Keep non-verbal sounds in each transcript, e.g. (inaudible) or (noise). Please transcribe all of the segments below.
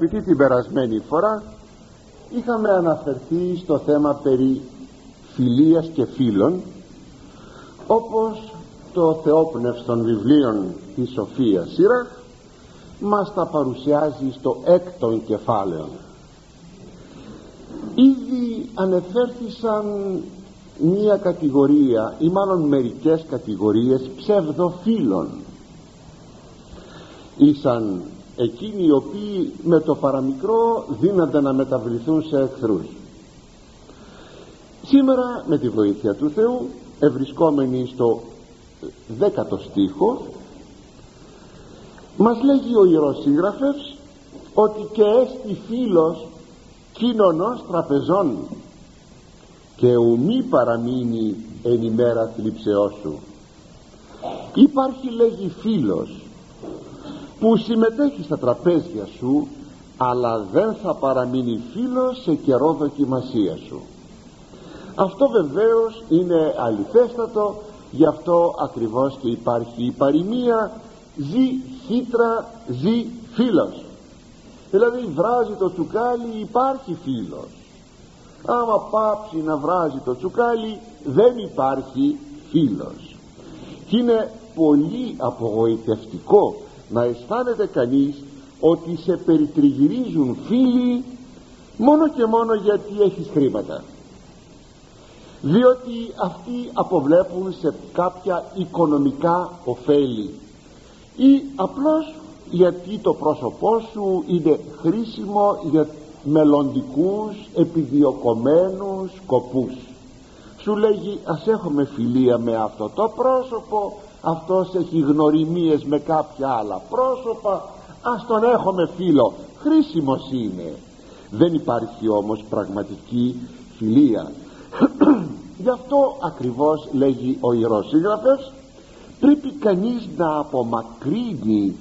Επειδή την περασμένη φορά είχαμε αναφερθεί στο θέμα περί φιλίας και φίλων όπως το θεόπνευστον βιβλίων της Σοφίας Σύραχ μας τα παρουσιάζει στο έκτον κεφάλαιο. Ήδη ανεφέρθησαν μία κατηγορία ή μάλλον μερικές κατηγορίες ψευδοφίλων. Ήσαν εκείνοι οι οποίοι με το παραμικρό δύνανται να μεταβληθούν σε εχθρούς. Σήμερα με τη βοήθεια του Θεού ευρισκόμενοι στο δέκατο στίχο μας λέγει ο Ιερός Σύγγραφος ότι και έστι φίλος κοινωνός τραπεζών και ουμή παραμείνει εν ημέρα θλίψεώς σου υπάρχει λέγει φίλος που συμμετέχει στα τραπέζια σου αλλά δεν θα παραμείνει φίλος σε καιρό δοκιμασία σου. Αυτό βεβαίως είναι αληθέστατο γι' αυτό ακριβώς και υπάρχει η παροιμία ζει χύτρα ζει φίλος δηλαδή βράζει το τσουκάλι υπάρχει φίλος. Άμα πάψει να βράζει το τσουκάλι δεν υπάρχει φίλος. Και είναι πολύ απογοητευτικό να αισθάνεται κανείς ότι σε περιτριγυρίζουν φίλοι μόνο και μόνο γιατί έχεις χρήματα. Διότι αυτοί αποβλέπουν σε κάποια οικονομικά ωφέλη ή απλώς γιατί το πρόσωπό σου είναι χρήσιμο για μελλοντικούς επιδιωκομένους σκοπούς. Σου λέγει ας έχουμε φιλία με αυτό το πρόσωπο αυτός έχει γνωριμίες με κάποια άλλα πρόσωπα. Ας τον έχουμε φίλο. Χρήσιμος είναι. Δεν υπάρχει όμως πραγματική φιλία. (clears throat) Γι' αυτό ακριβώς λέγει ο Ιερός Σύγγραφος πρέπει κανείς να απομακρύνει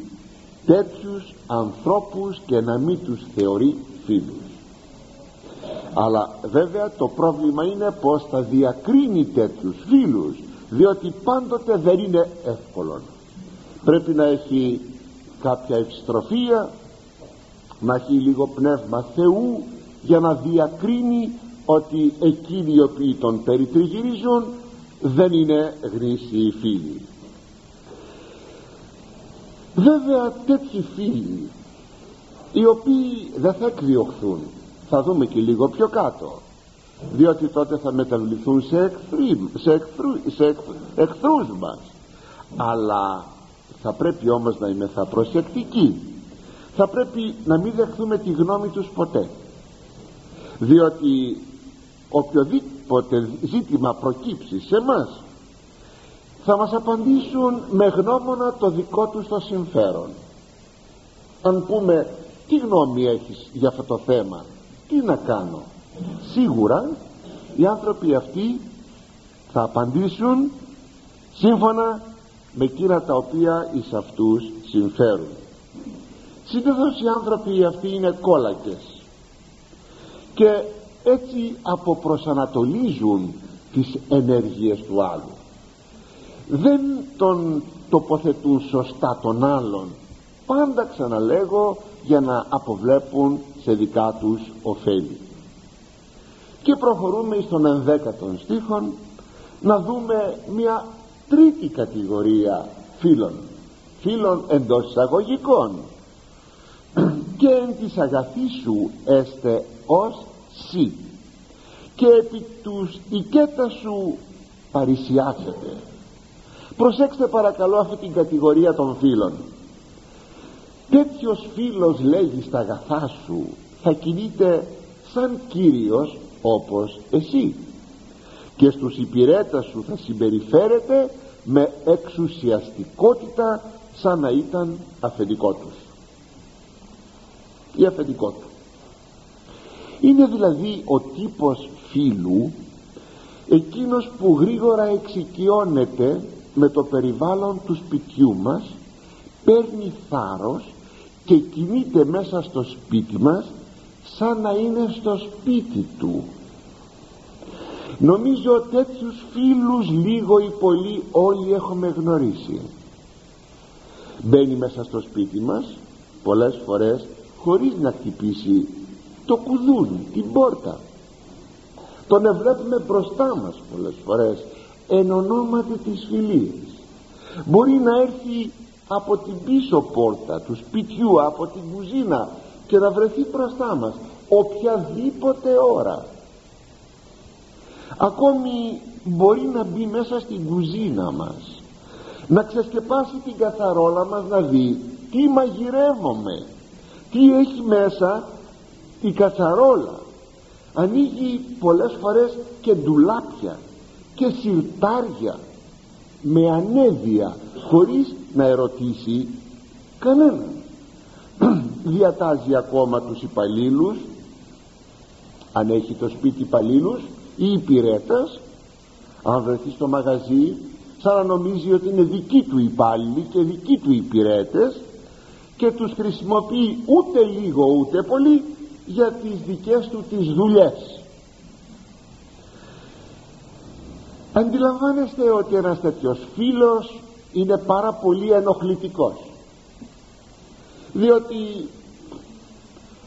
τέτοιους ανθρώπους και να μην τους θεωρεί φίλους. Αλλά βέβαια το πρόβλημα είναι πως θα διακρίνει τέτοιους φίλους διότι πάντοτε δεν είναι εύκολο πρέπει να έχει κάποια ευστροφία να έχει λίγο πνεύμα Θεού για να διακρίνει ότι εκείνοι οι οποίοι τον περιτριγυρίζουν δεν είναι γνήσιοι φίλοι. Βέβαια τέτοιοι φίλοι οι οποίοι δεν θα εκδιωχθούν θα δούμε και λίγο πιο κάτω διότι τότε θα μεταβληθούν σε, εχθροί, σε, εχθρού, σε εχθρούς μας. Αλλά θα πρέπει όμως να είμαι θα προσεκτικοί θα πρέπει να μην δεχθούμε τη γνώμη τους ποτέ. Διότι οποιοδήποτε ζήτημα προκύψει σε μας θα μας απαντήσουν με γνώμονα το δικό τους το συμφέρον. Αν πούμε τι γνώμη έχεις για αυτό το θέμα; Τι να κάνω; Σίγουρα οι άνθρωποι αυτοί θα απαντήσουν σύμφωνα με εκείνα τα οποία εις αυτούς συμφέρουν. Συνήθως οι άνθρωποι αυτοί είναι κόλακες και έτσι αποπροσανατολίζουν τις ενέργειες του άλλου. Δεν τον τοποθετούν σωστά τον άλλον πάντα ξαναλέγω για να αποβλέπουν σε δικά τους ωφέλη και προχωρούμε στον ενδέκατον στίχον να δούμε μια τρίτη κατηγορία φίλων. Φίλων εντός εισαγωγικών. Και εν της αγαθής σου έστε ως σύ και επί τους οικέτα σου παρησιάσετε προσέξτε παρακαλώ αυτή την κατηγορία των φίλων. Τέτοιος φίλος λέγει στα αγαθά σου θα κινείται σαν Κύριος όπως εσύ. Και στους υπηρέτες σου θα συμπεριφέρεται με εξουσιαστικότητα σαν να ήταν αφεντικό τους. Ή αφεντικό του είναι δηλαδή ο τύπος φίλου εκείνος που γρήγορα εξοικειώνεται με το περιβάλλον του σπιτιού μας παίρνει θάρρος και κινείται μέσα στο σπίτι μας σαν να είναι στο σπίτι του. Νομίζω τέτοιους φίλους λίγο ή πολύ όλοι έχουμε γνωρίσει. Μπαίνει μέσα στο σπίτι μας πολλές φορές χωρίς να χτυπήσει το κουδούνι, την πόρτα. Τον εβλέπουμε μπροστά μας πολλές φορές εν ονόματι της φιλίας. Μπορεί να έρθει από την πίσω πόρτα του σπιτιού από την κουζίνα και να βρεθεί μπροστά μας οποιαδήποτε ώρα. Ακόμη μπορεί να μπει μέσα στην κουζίνα μας να ξεσκεπάσει την καθαρόλα μας να δει τι μαγειρεύομαι τι έχει μέσα η κατσαρόλα ανοίγει πολλές φορές και ντουλάπια και σιρτάρια με ανέδεια χωρίς να ερωτήσει κανέναν (clears throat) διατάζει ακόμα τους υπαλλήλους, αν έχει το σπίτι υπαλλήλους ή υπηρέτας αν βρεθεί στο μαγαζί σαν να νομίζει ότι είναι δική του υπάλληλοι και δικοί του υπηρέτες και τους χρησιμοποιεί ούτε λίγο ούτε πολύ για τις δικές του τις δουλειές. Αντιλαμβάνεστε ότι ένας τέτοιος φίλος είναι πάρα πολύ ενοχλητικός διότι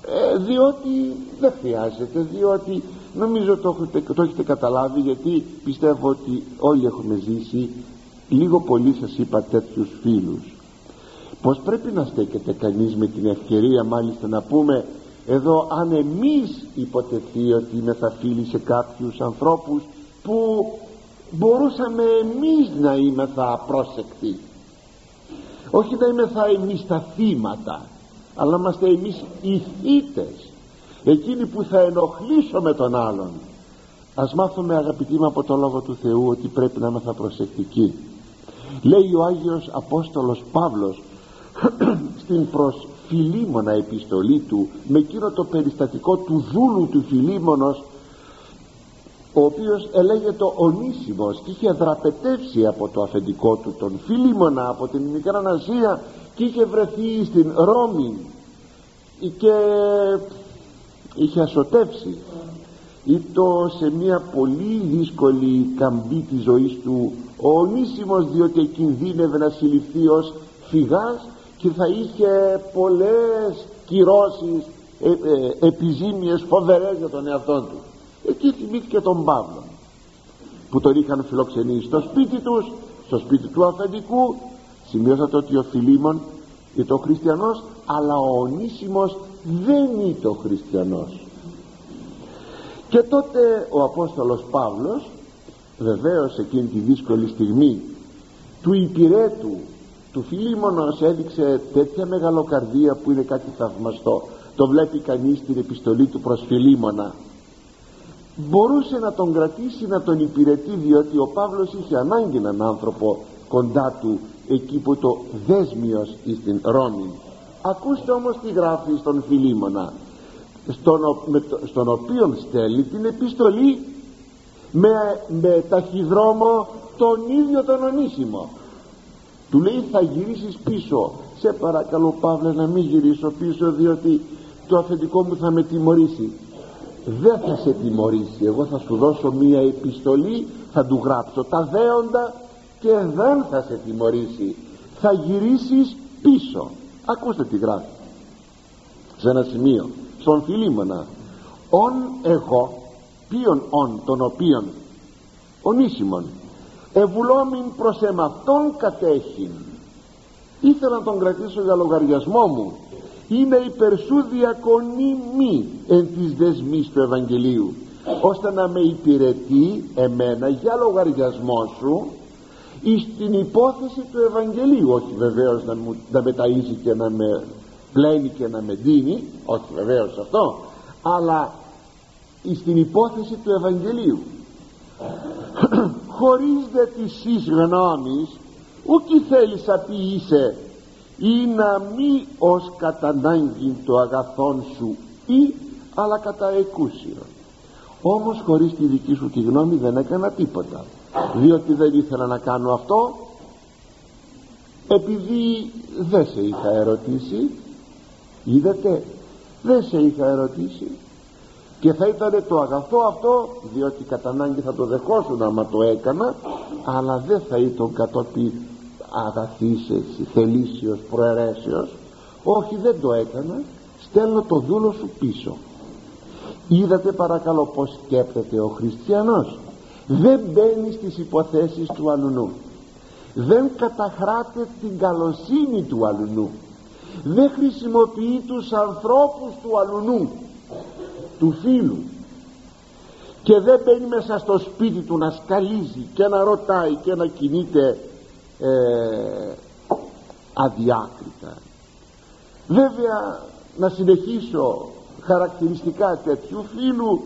ε, διότι δεν χρειάζεται διότι νομίζω το έχετε, το έχετε καταλάβει γιατί πιστεύω ότι όλοι έχουμε ζήσει λίγο πολύ σας είπα τέτοιους φίλους. Πως πρέπει να στέκεται κανείς με την ευκαιρία μάλιστα να πούμε εδώ αν εμείς υποτεθεί ότι είμαστε φίλοι σε κάποιους ανθρώπους που μπορούσαμε εμείς να είμαστε απρόσεκτοι όχι να είμαστε εμείς τα θύματα αλλά είμαστε εμείς οι θύτες. Εκείνοι που θα ενοχλήσουμε τον άλλον. Ας μάθουμε αγαπητοί μου από το Λόγο του Θεού ότι πρέπει να είμαστε προσεκτικοί. Λέει ο Άγιος Απόστολος Παύλος (clears throat) στην προς Φιλίμωνα επιστολή του με εκείνο το περιστατικό του δούλου του Φιλίμωνος ο οποίος ελέγεται ονίσιμος και είχε δραπετεύσει από το αφεντικό του τον Φιλίμωνα από την Μικρά Ασία και είχε βρεθεί στην Ρώμη και είχε ασωτεύσει. Ήτο σε μια πολύ δύσκολη καμπή της ζωής του ο ονίσιμος διότι κινδύνευε να συλληφθεί ως φυγάς και θα είχε πολλές κυρώσεις ε, ε, επιζήμιες φοβερές για τον εαυτό του εκεί θυμήθηκε τον Παύλο που τον είχαν φιλοξενήσει στο σπίτι τους στο σπίτι του αφεντικού. Σημειώσατε ότι ο Φιλίμων ήταν ο χριστιανός αλλά ο Ονίσιμος δεν ήταν ο χριστιανός. Και τότε ο Απόστολος Παύλος βεβαίως εκείνη τη δύσκολη στιγμή του υπηρέτου του Φιλίμωνος έδειξε τέτοια μεγαλοκαρδία που είναι κάτι θαυμαστό. Το βλέπει κανείς στην επιστολή του προς Φιλίμωνα μπορούσε να τον κρατήσει να τον υπηρετεί διότι ο Παύλος είχε ανάγκη έναν άνθρωπο κοντά του εκεί που το δέσμιος στην Ρώμη. Ακούστε όμως τι γράφει στον Φιλίμωνα στον, με, στον οποίο στέλνει την επιστολή με, με ταχυδρόμο τον ίδιο τον ονίσιμο. Του λέει θα γυρίσεις πίσω. Σε παρακαλώ Παύλε να μην γυρίσω πίσω διότι το αφεντικό μου θα με τιμωρήσει δεν θα σε τιμωρήσει. Εγώ θα σου δώσω μία επιστολή θα του γράψω τα δέοντα και δεν θα σε τιμωρήσει. Θα γυρίσεις πίσω. Ακούστε τι γράφει. Σε ένα σημείο στον Φιλίμωνα. Ον εγώ ποιον ον τον οποίον ονίσιμον ευουλόμην προς εμαυτόν κατέχειν. Ήθελα να τον κρατήσω για λογαριασμό μου είμαι υπερσού διακονή μη εν της δεσμής του Ευαγγελίου ώστε να με υπηρετεί εμένα για λογαριασμό σου εις την υπόθεση του Ευαγγελίου. Όχι βεβαίως να, μου, να με ταΐζει και να με πλένει και να με δίνει όχι βεβαίως αυτό αλλά εις την υπόθεση του Ευαγγελίου. Χωρίς δε της εις γνώμης ούκη θέλεις είσαι ή να μη ως κατανάγκη το αγαθόν σου ή αλλά κατά εκούσιο όμως χωρίς τη δική σου τη γνώμη δεν έκανα τίποτα διότι δεν ήθελα να κάνω αυτό επειδή δεν σε είχα ερωτήσει είδατε δεν σε είχα ερωτήσει. Και θα ήταν το αγαθό αυτό διότι κατά ανάγκη θα το δεχόσουν άμα το έκανα αλλά δεν θα ήταν κατόπιν αγαθής θελήσεως προαιρέσεως. Όχι δεν το έκανα. Στέλνω το δούλο σου πίσω. Είδατε παρακαλώ πως σκέπτεται ο χριστιανός. Δεν μπαίνει στις υποθέσεις του αλουνού. Δεν καταχράται την καλοσύνη του αλουνού. Δεν χρησιμοποιεί τους ανθρώπους του αλουνού του φίλου. Και δεν μπαίνει μέσα στο σπίτι του να σκαλίζει και να ρωτάει και να κινείται ε, αδιάκριτα. Βέβαια να συνεχίσω χαρακτηριστικά τέτοιου φίλου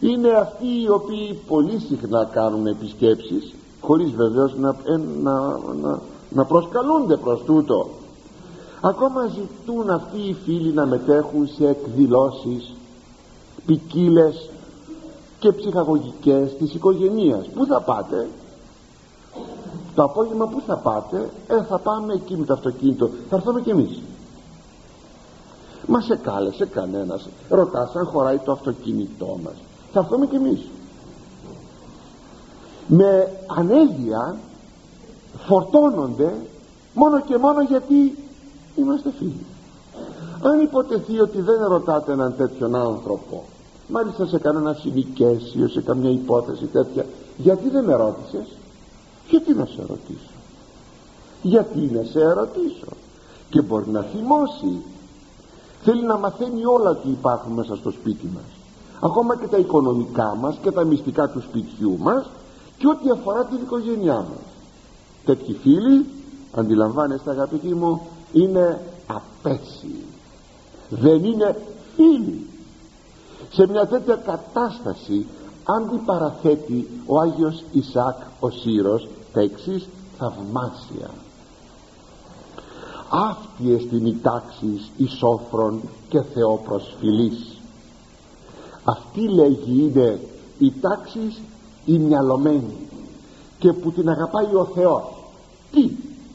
είναι αυτοί οι οποίοι πολύ συχνά κάνουν επισκέψεις χωρίς βεβαίως να, ε, να, να, να προσκαλούνται προς τούτο. Ακόμα ζητούν αυτοί οι φίλοι να μετέχουν σε εκδηλώσεις ποικίλες και ψυχαγωγικές της οικογενείας. Πού θα πάτε; Το απόγευμα πού θα πάτε ε θα πάμε εκεί με το αυτοκίνητο. Θα έρθουμε κι εμείς. Μα σε κάλεσε κανένας. Ρωτάς αν χωράει το αυτοκίνητό μας. Θα έρθουμε κι εμείς. Με ανέδεια φορτώνονται μόνο και μόνο γιατί είμαστε φίλοι. Αν υποτεθεί ότι δεν ρωτάτε έναν τέτοιον άνθρωπο μάλιστα σε κανένα συνοικέσιο σε καμιά υπόθεση τέτοια γιατί δεν με ρώτησες; Γιατί να σε ρωτήσω; Γιατί να σε ερωτήσω; Και μπορεί να θυμώσει. Θέλει να μαθαίνει όλα τι υπάρχουν μέσα στο σπίτι μας. Ακόμα και τα οικονομικά μας και τα μυστικά του σπιτιού μας και ό,τι αφορά την οικογένειά μας. Τέτοιοι φίλοι αντιλαμβάνεστε αγαπητοί μου είναι απέσιοι δεν είναι φίλοι. Σε μια τέτοια κατάσταση αντιπαραθέτει ο Άγιος Ισάκ ο Σύρος τα εξής θαυμάσια. Αύτιες την η τάξη ισόφρον και θεόπροσφυλής αυτή λέγει είναι η τάξη η μυαλωμένη και που την αγαπάει ο Θεός. Τι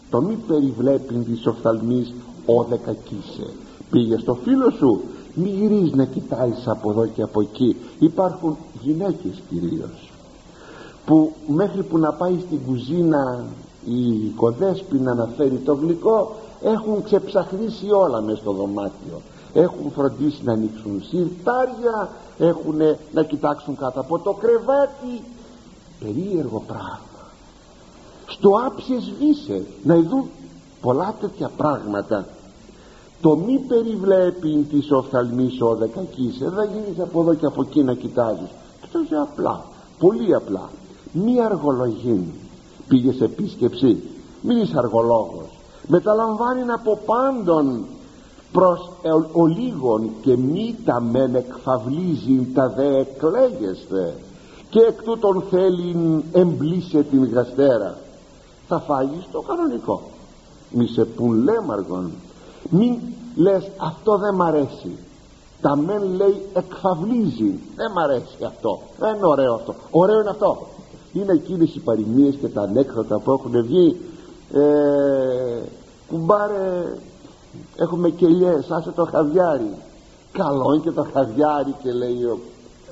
το μη περιβλέπει της οφθαλμής ο δεκακίσε πήγε στο φίλο σου μη γυρίζεις να κοιτάζεις από εδώ και από εκεί. Υπάρχουν γυναίκες κυρίως που μέχρι που να πάει στην κουζίνα η κοδέσποινα να φέρει το γλυκό έχουν ξεψαχνίσει όλα μες στο δωμάτιο. Έχουν φροντίσει να ανοίξουν σιρτάρια έχουν να κοιτάξουν κάτω από το κρεβάτι. Περίεργο πράγμα. Στο άψε σβήσε να ειδούν πολλά τέτοια πράγματα. Το μη περιβλέπει της οφθαλμής ο δεκακής δεν γίνεις από εδώ και από εκεί να κοιτάζεις. Κοιτάζεις απλά πολύ απλά μη αργολογή πήγες σε επίσκεψη. Μην είσαι αργολόγος. Μεταλαμβάνει από πάντων προς ο λίγον και μη τα μεν εκφαυλίζει τα δε εκλέγεστε. Και εκ τούτων θέλει εμπλήσε την γαστέρα. Θα φάγεις το κανονικό. Μη σε πουν λέμαργον μην λες αυτό δεν μ' αρέσει τα μεν λέει εκφαυλίζει δεν μ' αρέσει αυτό. Δεν είναι ωραίο αυτό. Ωραίο είναι αυτό είναι εκείνες οι παροιμίες και τα ανέκδοτα που έχουν βγει. Ε, κουμπάρε έχουμε κελιές άσε το χαβιάρι. Καλό είναι και το χαβιάρι και λέει ο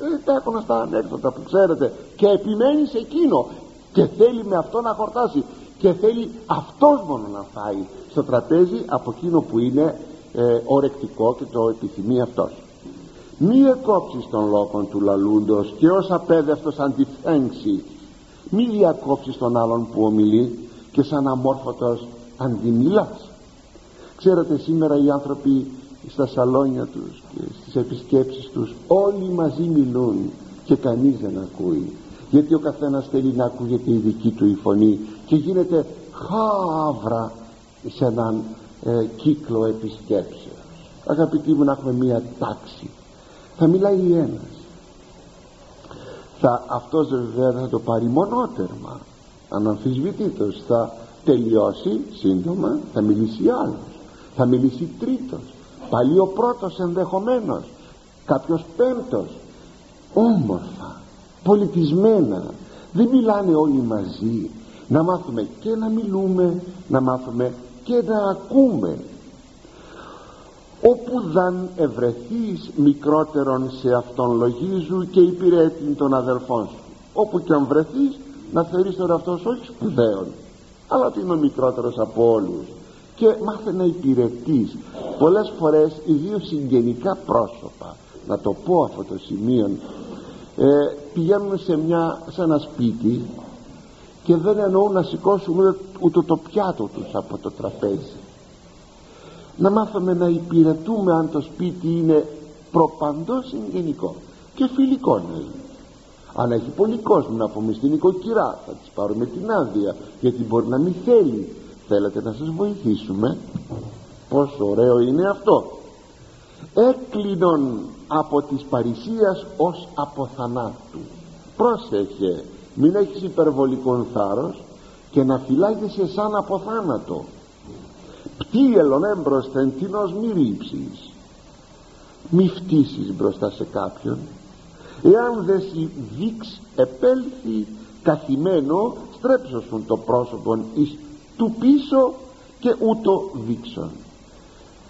ε, τα έχουν στα ανέκδοτα που ξέρετε. Και επιμένεις σε εκείνο. Και θέλει με αυτό να χορτάσει. Και θέλει αυτός μόνο να φάει στο τραπέζι από εκείνο που είναι ε, ορεκτικό και το επιθυμεί αυτός. Μη εκόψεις των λόγων του λαλούντος και ως απέδευτος αντιφέγξει μη διακόψεις τον άλλον που ομιλεί και σαν αμόρφωτος αντιμιλάς. Ξέρετε σήμερα οι άνθρωποι στα σαλόνια τους και στις επισκέψεις τους όλοι μαζί μιλούν και κανείς δεν ακούει. Γιατί ο καθένας θέλει να ακούγεται η δική του η φωνή και γίνεται χάβρα σε έναν ε, κύκλο επισκέψεως. Αγαπητοί μου να έχουμε μία τάξη. Θα μιλάει ένας θα, αυτός βέβαια θα το πάρει μονότερμα. Αναμφισβητήτως θα τελειώσει σύντομα θα μιλήσει άλλος. Θα μιλήσει τρίτος. Πάλι ο πρώτος ενδεχομένως κάποιος πέμπτος. Όμορφα. Πολιτισμένα. Δεν μιλάνε όλοι μαζί. Να μάθουμε και να μιλούμε να μάθουμε και να ακούμε όπου δαν ευρεθείς μικρότερον σε αυτόν λογίζου και υπηρέτην των αδελφών σου. Όπου και αν βρεθείς να θεωρείς τον εαυτό σου όχι σπουδαίον αλλά ότι είμαι ο μικρότερος από όλους. Και μάθε να υπηρετείς. Πολλές φορές ιδίω συγγενικά πρόσωπα να το πω αυτό το σημείο ε, πηγαίνουν σε, μια, σε ένα σπίτι και δεν εννοούν να σηκώσουν ούτε, ούτε το πιάτο τους από το τραπέζι να μάθουμε να υπηρετούμε αν το σπίτι είναι προπαντός συγγενικό και φιλικό να είναι. Αν έχει πολύ κόσμο να πούμε στην οικοκυρά θα της πάρουμε την άδεια γιατί μπορεί να μην θέλει. Θέλετε να σας βοηθήσουμε. Πόσο ωραίο είναι αυτό. Έκλεινον από της παρησίας ως από θανάτου. Πρόσεχε μην έχεις υπερβολικό θάρρος και να φυλάγεσαι σαν από θάνατο πτύελον έμπροσθεν τινός μη ρίψεις μη φτύσεις μπροστά σε κάποιον. Εάν δεν σι δείξ επέλθει καθημένο στρέψωσουν το πρόσωπο εις του πίσω και ούτω δείξον.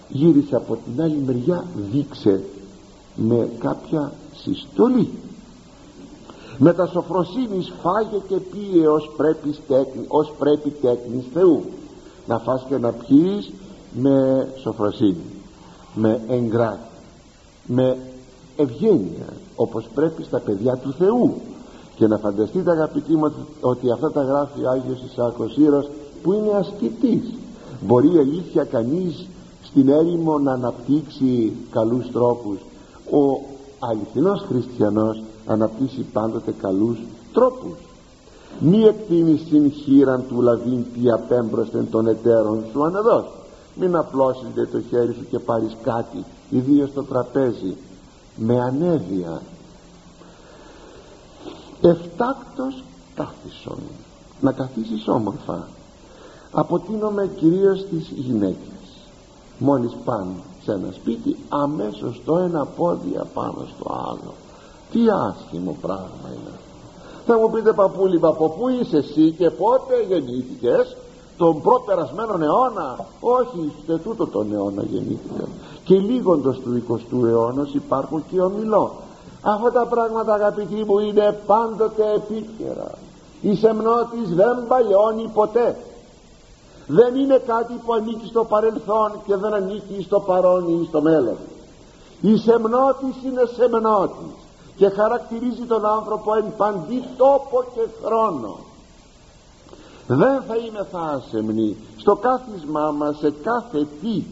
Γύρισε από την άλλη μεριά δείξε με κάποια συστολή. Με τα σοφροσύνης φάγε και πίε ως πρέπει, τέκνη, ως πρέπει τέκνης Θεού να φας και να πιείς με σοφροσύνη με εγκράτη με ευγένεια όπως πρέπει στα παιδιά του Θεού. Και να φανταστείτε αγαπητοί μου ότι αυτά τα γράφει ο Άγιος Ισάκος Ήρος που είναι ασκητής. Μπορεί αλήθεια κανείς στην έρημο να αναπτύξει καλούς τρόπους. Ο αληθινός χριστιανός αναπτύσσει πάντοτε καλούς τρόπους μη εκτείνεις την χείραν του λαβήν τι απέμπροσθεν των εταίρων σου ανεδώς μην απλώσεις το χέρι σου και πάρεις κάτι ιδίως στο τραπέζι. Με ανέβεια εφτάκτος κάθισον να καθίσεις όμορφα. Αποτείνομαι κυρίως στις γυναίκες. Μόλις πάνε σε ένα σπίτι αμέσως το ένα πόδι απάνω στο άλλο. Τι άσχημο πράγμα είναι θα μου πείτε παππούλη από πού είσαι εσύ και πότε γεννήθηκες; Τον προπερασμένο αιώνα; Όχι σε τούτο τον αιώνα γεννήθηκα και λίγοντος του 20ου αιώνα υπάρχουν και ομιλώ αυτά τα πράγματα αγαπητοί μου είναι πάντοτε επίκαιρα. Η σεμνότης δεν παλιώνει ποτέ. Δεν είναι κάτι που ανήκει στο παρελθόν και δεν ανήκει στο παρόν ή στο μέλλον. Η σεμνότης είναι σεμνότης και χαρακτηρίζει τον άνθρωπο εν παντή τόπο και χρόνο. Δεν θα είμαι θα ασεμνή στο κάθισμά μας σε κάθε τι.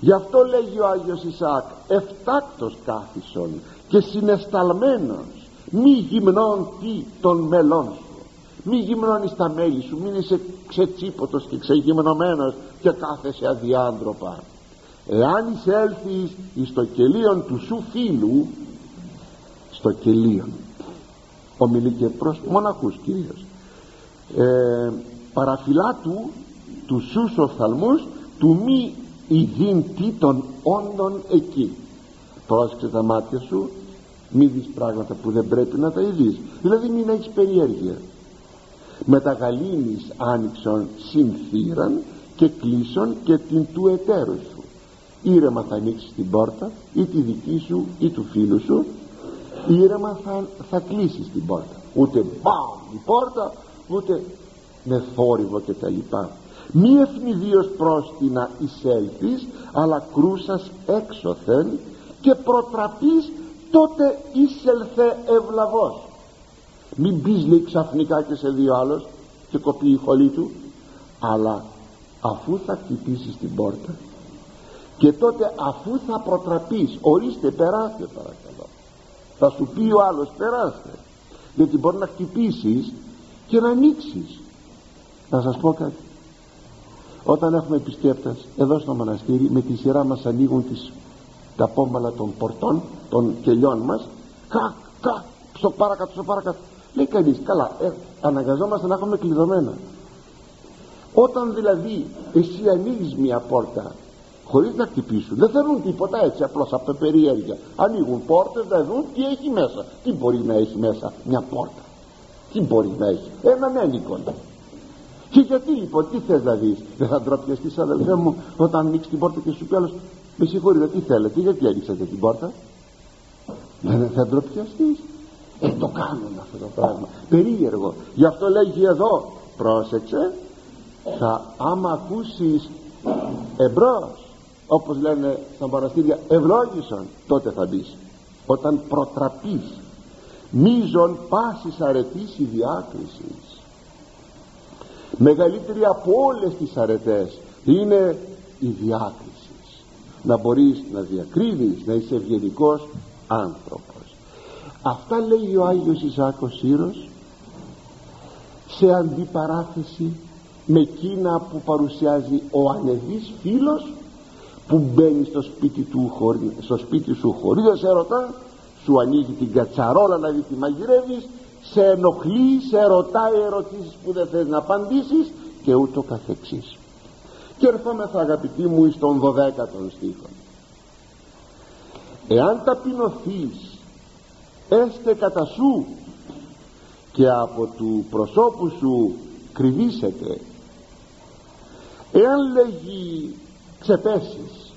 Γι' αυτό λέγει ο Άγιος Ισάκ εφτάκτος κάθισον και συνεσταλμένος μη γυμνών τι των μελών σου. Μη γυμνώνεις τα μέλη σου μην είσαι ξετσίποτος και ξεγυμνωμένος και κάθεσαι αδιάντροπα. Εάν εισέλθεις εις το κελίον του σου φίλου στο κελίον ομιλεί και προς μοναχούς κυρίως ε, παραφυλά του του σούς οφθαλμούς του μη ιδίντη των όντων εκεί. Πρόσεξε τα μάτια σου μη δεις πράγματα που δεν πρέπει να τα ειδείς. Δηλαδή μην έχεις περιέργεια. Με τα γαλήνης άνοιξον συνθήραν και κλείσον και την του εταίρου σου. Ήρεμα θα ανοίξεις την πόρτα ή τη δική σου ή του φίλου σου ήρεμα θα, θα κλείσεις την πόρτα. Ούτε μπαμ η πόρτα ούτε με θόρυβο και τα λοιπά. Μη ευνηδίως πρόστινα εισέλθεις αλλά κρούσας έξωθεν και προτραπείς τότε εισελθε ευλαβός. Μην πεις λέει ξαφνικά και σε δύο άλλος και κοπεί η χολή του αλλά αφού θα χτυπήσεις την πόρτα και τότε αφού θα προτραπείς ορίστε περάστε παρακαλώ θα σου πει ο άλλος περάστε γιατί μπορεί να χτυπήσεις και να ανοίξεις να σας πω κάτι. Όταν έχουμε επισκέπτες εδώ στο μοναστήρι με τη σειρά μας ανοίγουν τις, τα πόμαλα των πορτών των κελιών μας. Κα, κα, στο παρακάτω, στο παρακάτω λέει κανείς καλά ε, αναγκαζόμαστε να έχουμε κλειδωμένα όταν δηλαδή εσύ ανοίγεις μια πόρτα χωρίς να χτυπήσουν. Δεν θέλουν τίποτα έτσι απλώς από περιέργεια ανοίγουν πόρτες να δουν τι έχει μέσα. Τι μπορεί να έχει μέσα; Μια πόρτα. Τι μπορεί να έχει; Έναν ένικον. Και γιατί λοιπόν τι θες να δεις; Δεν θα ντροπιαστείς αδελφέ μου όταν ανοίξεις την πόρτα και σου πει άλλος με συγχωρείτε τι θέλετε γιατί ανοίξατε την πόρτα; Δεν θα ντροπιαστείς ε το κάνουν αυτό το πράγμα. Περίεργο. Γι' αυτό λέγει εδώ πρόσεξε θα άμα ακούσεις εμπρός όπως λένε στα μοναστήρια ευλόγησον τότε θα μπεις όταν προτραπείς μίζων πάσης αρετής η διάκρισης. Μεγαλύτερη από όλες τις αρετές είναι η διάκρισης. Να μπορείς να διακρίνεις να είσαι ευγενικός άνθρωπος. Αυτά λέει ο Άγιος Ισάκος Σύρος σε αντιπαράθεση με εκείνα που παρουσιάζει ο ανεβής φίλος που μπαίνει στο σπίτι, του, στο σπίτι σου χωρίς να σε ρωτά σου ανοίγει την κατσαρόλα να δει τι μαγειρεύεις σε ενοχλείς, σε ρωτάει ερωτήσεις που δεν θες να απαντήσεις και ούτω καθεξής. Και ερχόμεθα αγαπητοί μου εις τον 12ο στίχο. Εάν ταπεινωθείς έστε κατά σου και από του προσώπου σου κρυβίσετε εάν λέγει ξεπέσεις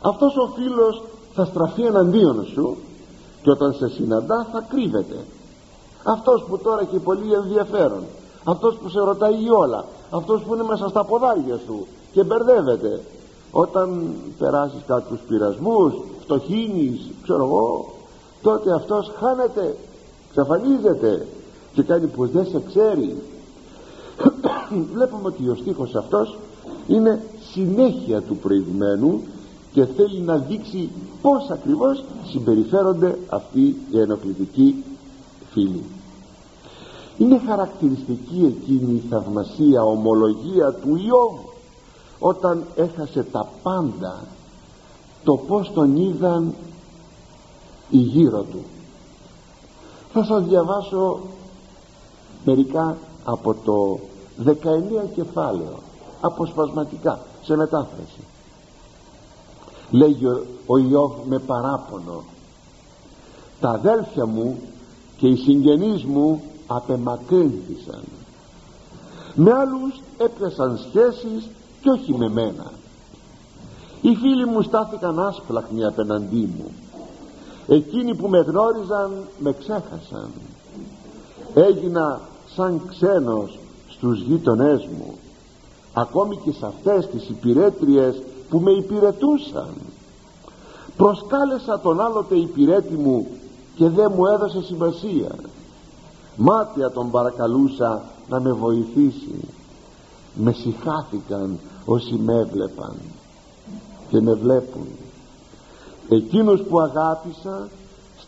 αυτός ο φίλος θα στραφεί εναντίον σου και όταν σε συναντά θα κρύβεται. Αυτός που τώρα έχει πολύ ενδιαφέρον αυτός που σε ρωτάει όλα αυτός που είναι μέσα στα ποδάρια σου και μπερδεύεται. Όταν περάσεις κάποιους πειρασμούς φτωχύνεις ξέρω εγώ τότε αυτός χάνεται ξαφανίζεται και κάνει πως δεν σε ξέρει. (coughs) Βλέπουμε ότι ο στίχος αυτός είναι συνέχεια του προηγουμένου και θέλει να δείξει πως ακριβώς συμπεριφέρονται αυτοί οι ενοχλητικοί φίλοι. Είναι χαρακτηριστική εκείνη η θαυμασία ομολογία του Ιώβ όταν έχασε τα πάντα το πως τον είδαν οι γύρω του. Θα σας διαβάσω μερικά από το 19 κεφάλαιο αποσπασματικά σε μετάφραση. Λέγει ο Ιώβ με παράπονο τα αδέλφια μου και οι συγγενείς μου απεμακρύνθησαν. Με άλλους έπιασαν σχέσεις και όχι με μένα. Οι φίλοι μου στάθηκαν άσπλαχνοι απέναντί μου. Εκείνοι που με γνώριζαν με ξέχασαν. Έγινα σαν ξένος στους γείτονές μου ακόμη και σε αυτές τις υπηρέτριες που με υπηρετούσαν. Προσκάλεσα τον άλλοτε υπηρέτη μου και δεν μου έδωσε σημασία. Μάτια τον παρακαλούσα να με βοηθήσει. Με συχάθηκαν όσοι με έβλεπαν και με βλέπουν. Εκείνους που αγάπησα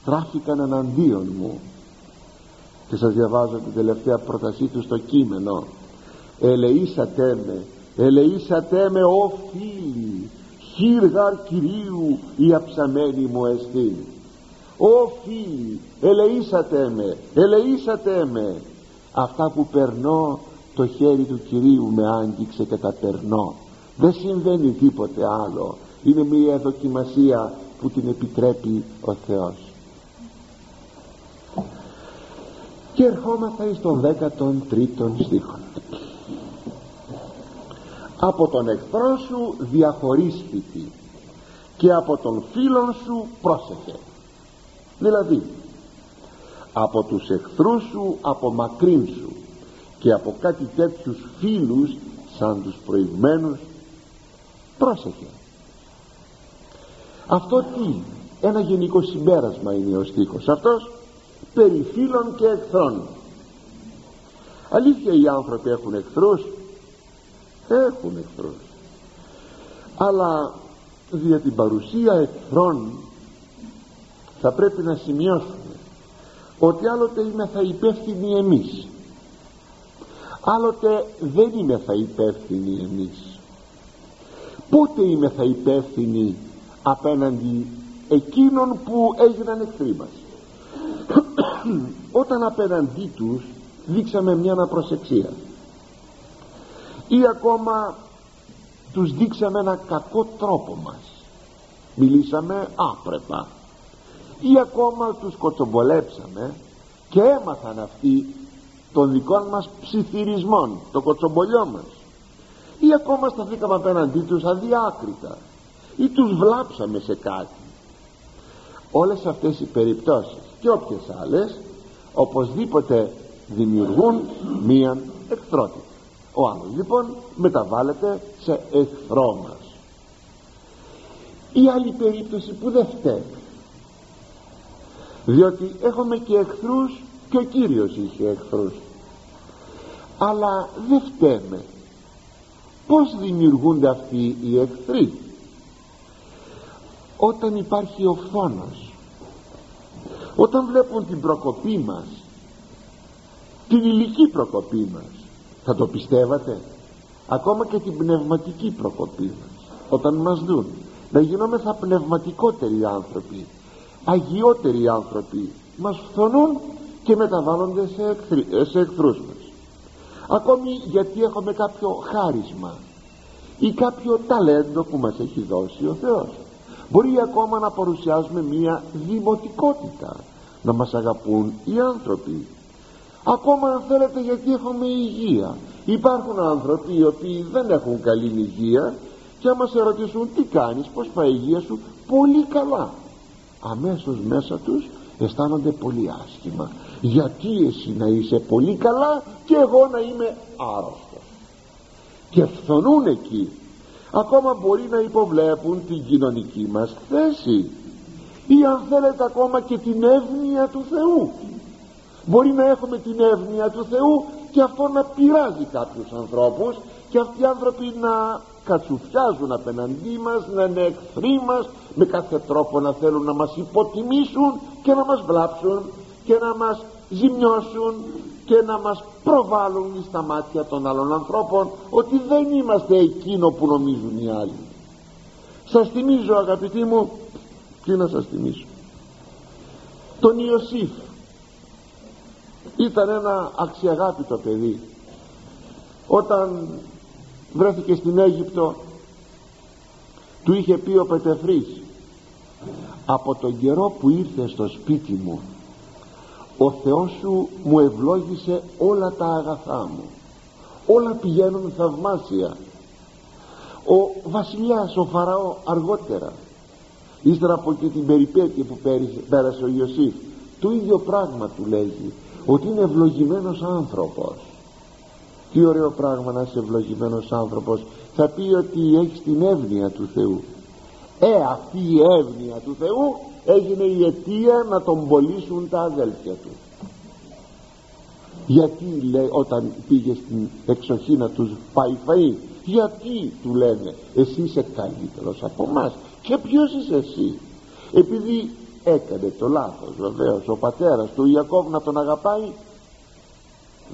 στράφηκαν εναντίον μου. Και σας διαβάζω την τελευταία πρότασή τους στο κείμενο ελεήσατε με. Ελεήσατε με ο φίλοι. Χείργαρ Κυρίου η αψαμένη μου εστίν «Ω φίλοι ελεήσατε με ελεήσατε με. Αυτά που περνώ το χέρι του Κυρίου με άγγιξε και τα περνώ. Δεν συμβαίνει τίποτε άλλο. Είναι μια δοκιμασία που την επιτρέπει ο Θεός. Και ερχόμαστε εις τον 13ο στίχο από τον εχθρό σου διαχωρίσθητη και από τον φίλον σου πρόσεχε. Δηλαδή από τους εχθρούς σου από μακρύν σου και από κάτι τέτοιους φίλους σαν τους προηγμένους πρόσεχε. Αυτό τι ένα γενικό συμπέρασμα είναι ο στίχος αυτός περί φίλων και εχθρών. Αλήθεια οι άνθρωποι έχουν εχθρούς έχουν εχθρούς αλλά δια την παρουσία εχθρών θα πρέπει να σημειώσουμε ότι άλλοτε είμαι θα υπεύθυνοι εμείς. Άλλοτε δεν είμαι θα υπεύθυνοι εμείς. Πότε είμαι θα υπεύθυνοι απέναντι εκείνων που έγιναν εχθροί μας. (coughs) Όταν απέναντί τους δείξαμε μια αναπροσεξία ή ακόμα τους δείξαμε ένα κακό τρόπο μας. Μιλήσαμε άπρεπα. Ή ακόμα τους κοτσομπολέψαμε και έμαθαν αυτοί των δικών μας ψιθυρισμών το κοτσομπολιό μας. Ή ακόμα σταθήκαμε απέναντί τους αδιάκριτα ή τους βλάψαμε σε κάτι. Όλες αυτές οι περιπτώσεις και όποιες άλλες οπωσδήποτε δημιουργούν μία εχθρότητα ο άλλος λοιπόν μεταβάλλεται σε εχθρό μας. Η άλλη περίπτωση που δεν φταίει. Διότι έχουμε και εχθρούς και ο Κύριος είχε εχθρούς. Αλλά δεν φταίμε. Πως δημιουργούνται αυτοί οι εχθροί; Όταν υπάρχει ο φθόνος όταν βλέπουν την προκοπή μας την ηλική προκοπή μας θα το πιστεύατε; Ακόμα και την πνευματική προκοπή μας όταν μας δουν. Να γινόμεθα πνευματικότεροι άνθρωποι αγιότεροι άνθρωποι. Μας φθονούν και μεταβάλλονται σε, εχθροί, σε εχθρούς μας. Ακόμη γιατί έχουμε κάποιο χάρισμα ή κάποιο ταλέντο που μας έχει δώσει ο Θεός. Μπορεί ακόμα να παρουσιάζουμε μία δημοτικότητα να μας αγαπούν οι άνθρωποι ακόμα αν θέλετε γιατί έχουμε υγεία. Υπάρχουν άνθρωποι οι οποίοι δεν έχουν καλή υγεία και άμα σε ρωτήσουν τι κάνεις πως πάει η υγεία σου; Πολύ καλά. Αμέσως μέσα τους αισθάνονται πολύ άσχημα. Γιατί εσύ να είσαι πολύ καλά και εγώ να είμαι άρρωστος; Και φθονούν εκεί. Ακόμα μπορεί να υποβλέπουν την κοινωνική μας θέση ή αν θέλετε ακόμα και την εύνοια του Θεού μπορεί να έχουμε την εύνοια του Θεού και αυτό να πειράζει κάποιους ανθρώπους και αυτοί οι άνθρωποι να κατσουφιάζουν απέναντί μας να είναι εχθροί μας με κάθε τρόπο να θέλουν να μας υποτιμήσουν και να μας βλάψουν και να μας ζημιώσουν και να μας προβάλλουν στα μάτια των άλλων ανθρώπων ότι δεν είμαστε εκείνο που νομίζουν οι άλλοι. Σας θυμίζω αγαπητοί μου τι να σας θυμίσω. Τον Ιωσήφ ήταν ένα αξιαγάπητο παιδί. Όταν βρέθηκε στην Αίγυπτο του είχε πει ο Πετεφρής από τον καιρό που ήρθε στο σπίτι μου ο Θεός σου μου ευλόγησε όλα τα αγαθά μου. Όλα πηγαίνουν θαυμάσια. Ο βασιλιάς ο Φαραώ αργότερα. Ύστερα από και την περιπέτεια που πέρασε ο Ιωσήφ το ίδιο πράγμα του λέγει ότι είναι ευλογημένος άνθρωπος. Τι ωραίο πράγμα να είσαι ευλογημένος άνθρωπος. Θα πει ότι έχεις την εύνοια του Θεού. Ε αυτή η εύνοια του Θεού έγινε η αιτία να τον πωλήσουν τα αδέλφια του. Γιατί λέει όταν πήγε στην εξοχή να τους πάει φαΐ γιατί του λένε εσύ είσαι καλύτερος από μας και ποιος είσαι εσύ επειδή έκανε το λάθος βεβαίως. Ο πατέρας του Ιακώβ να τον αγαπάει;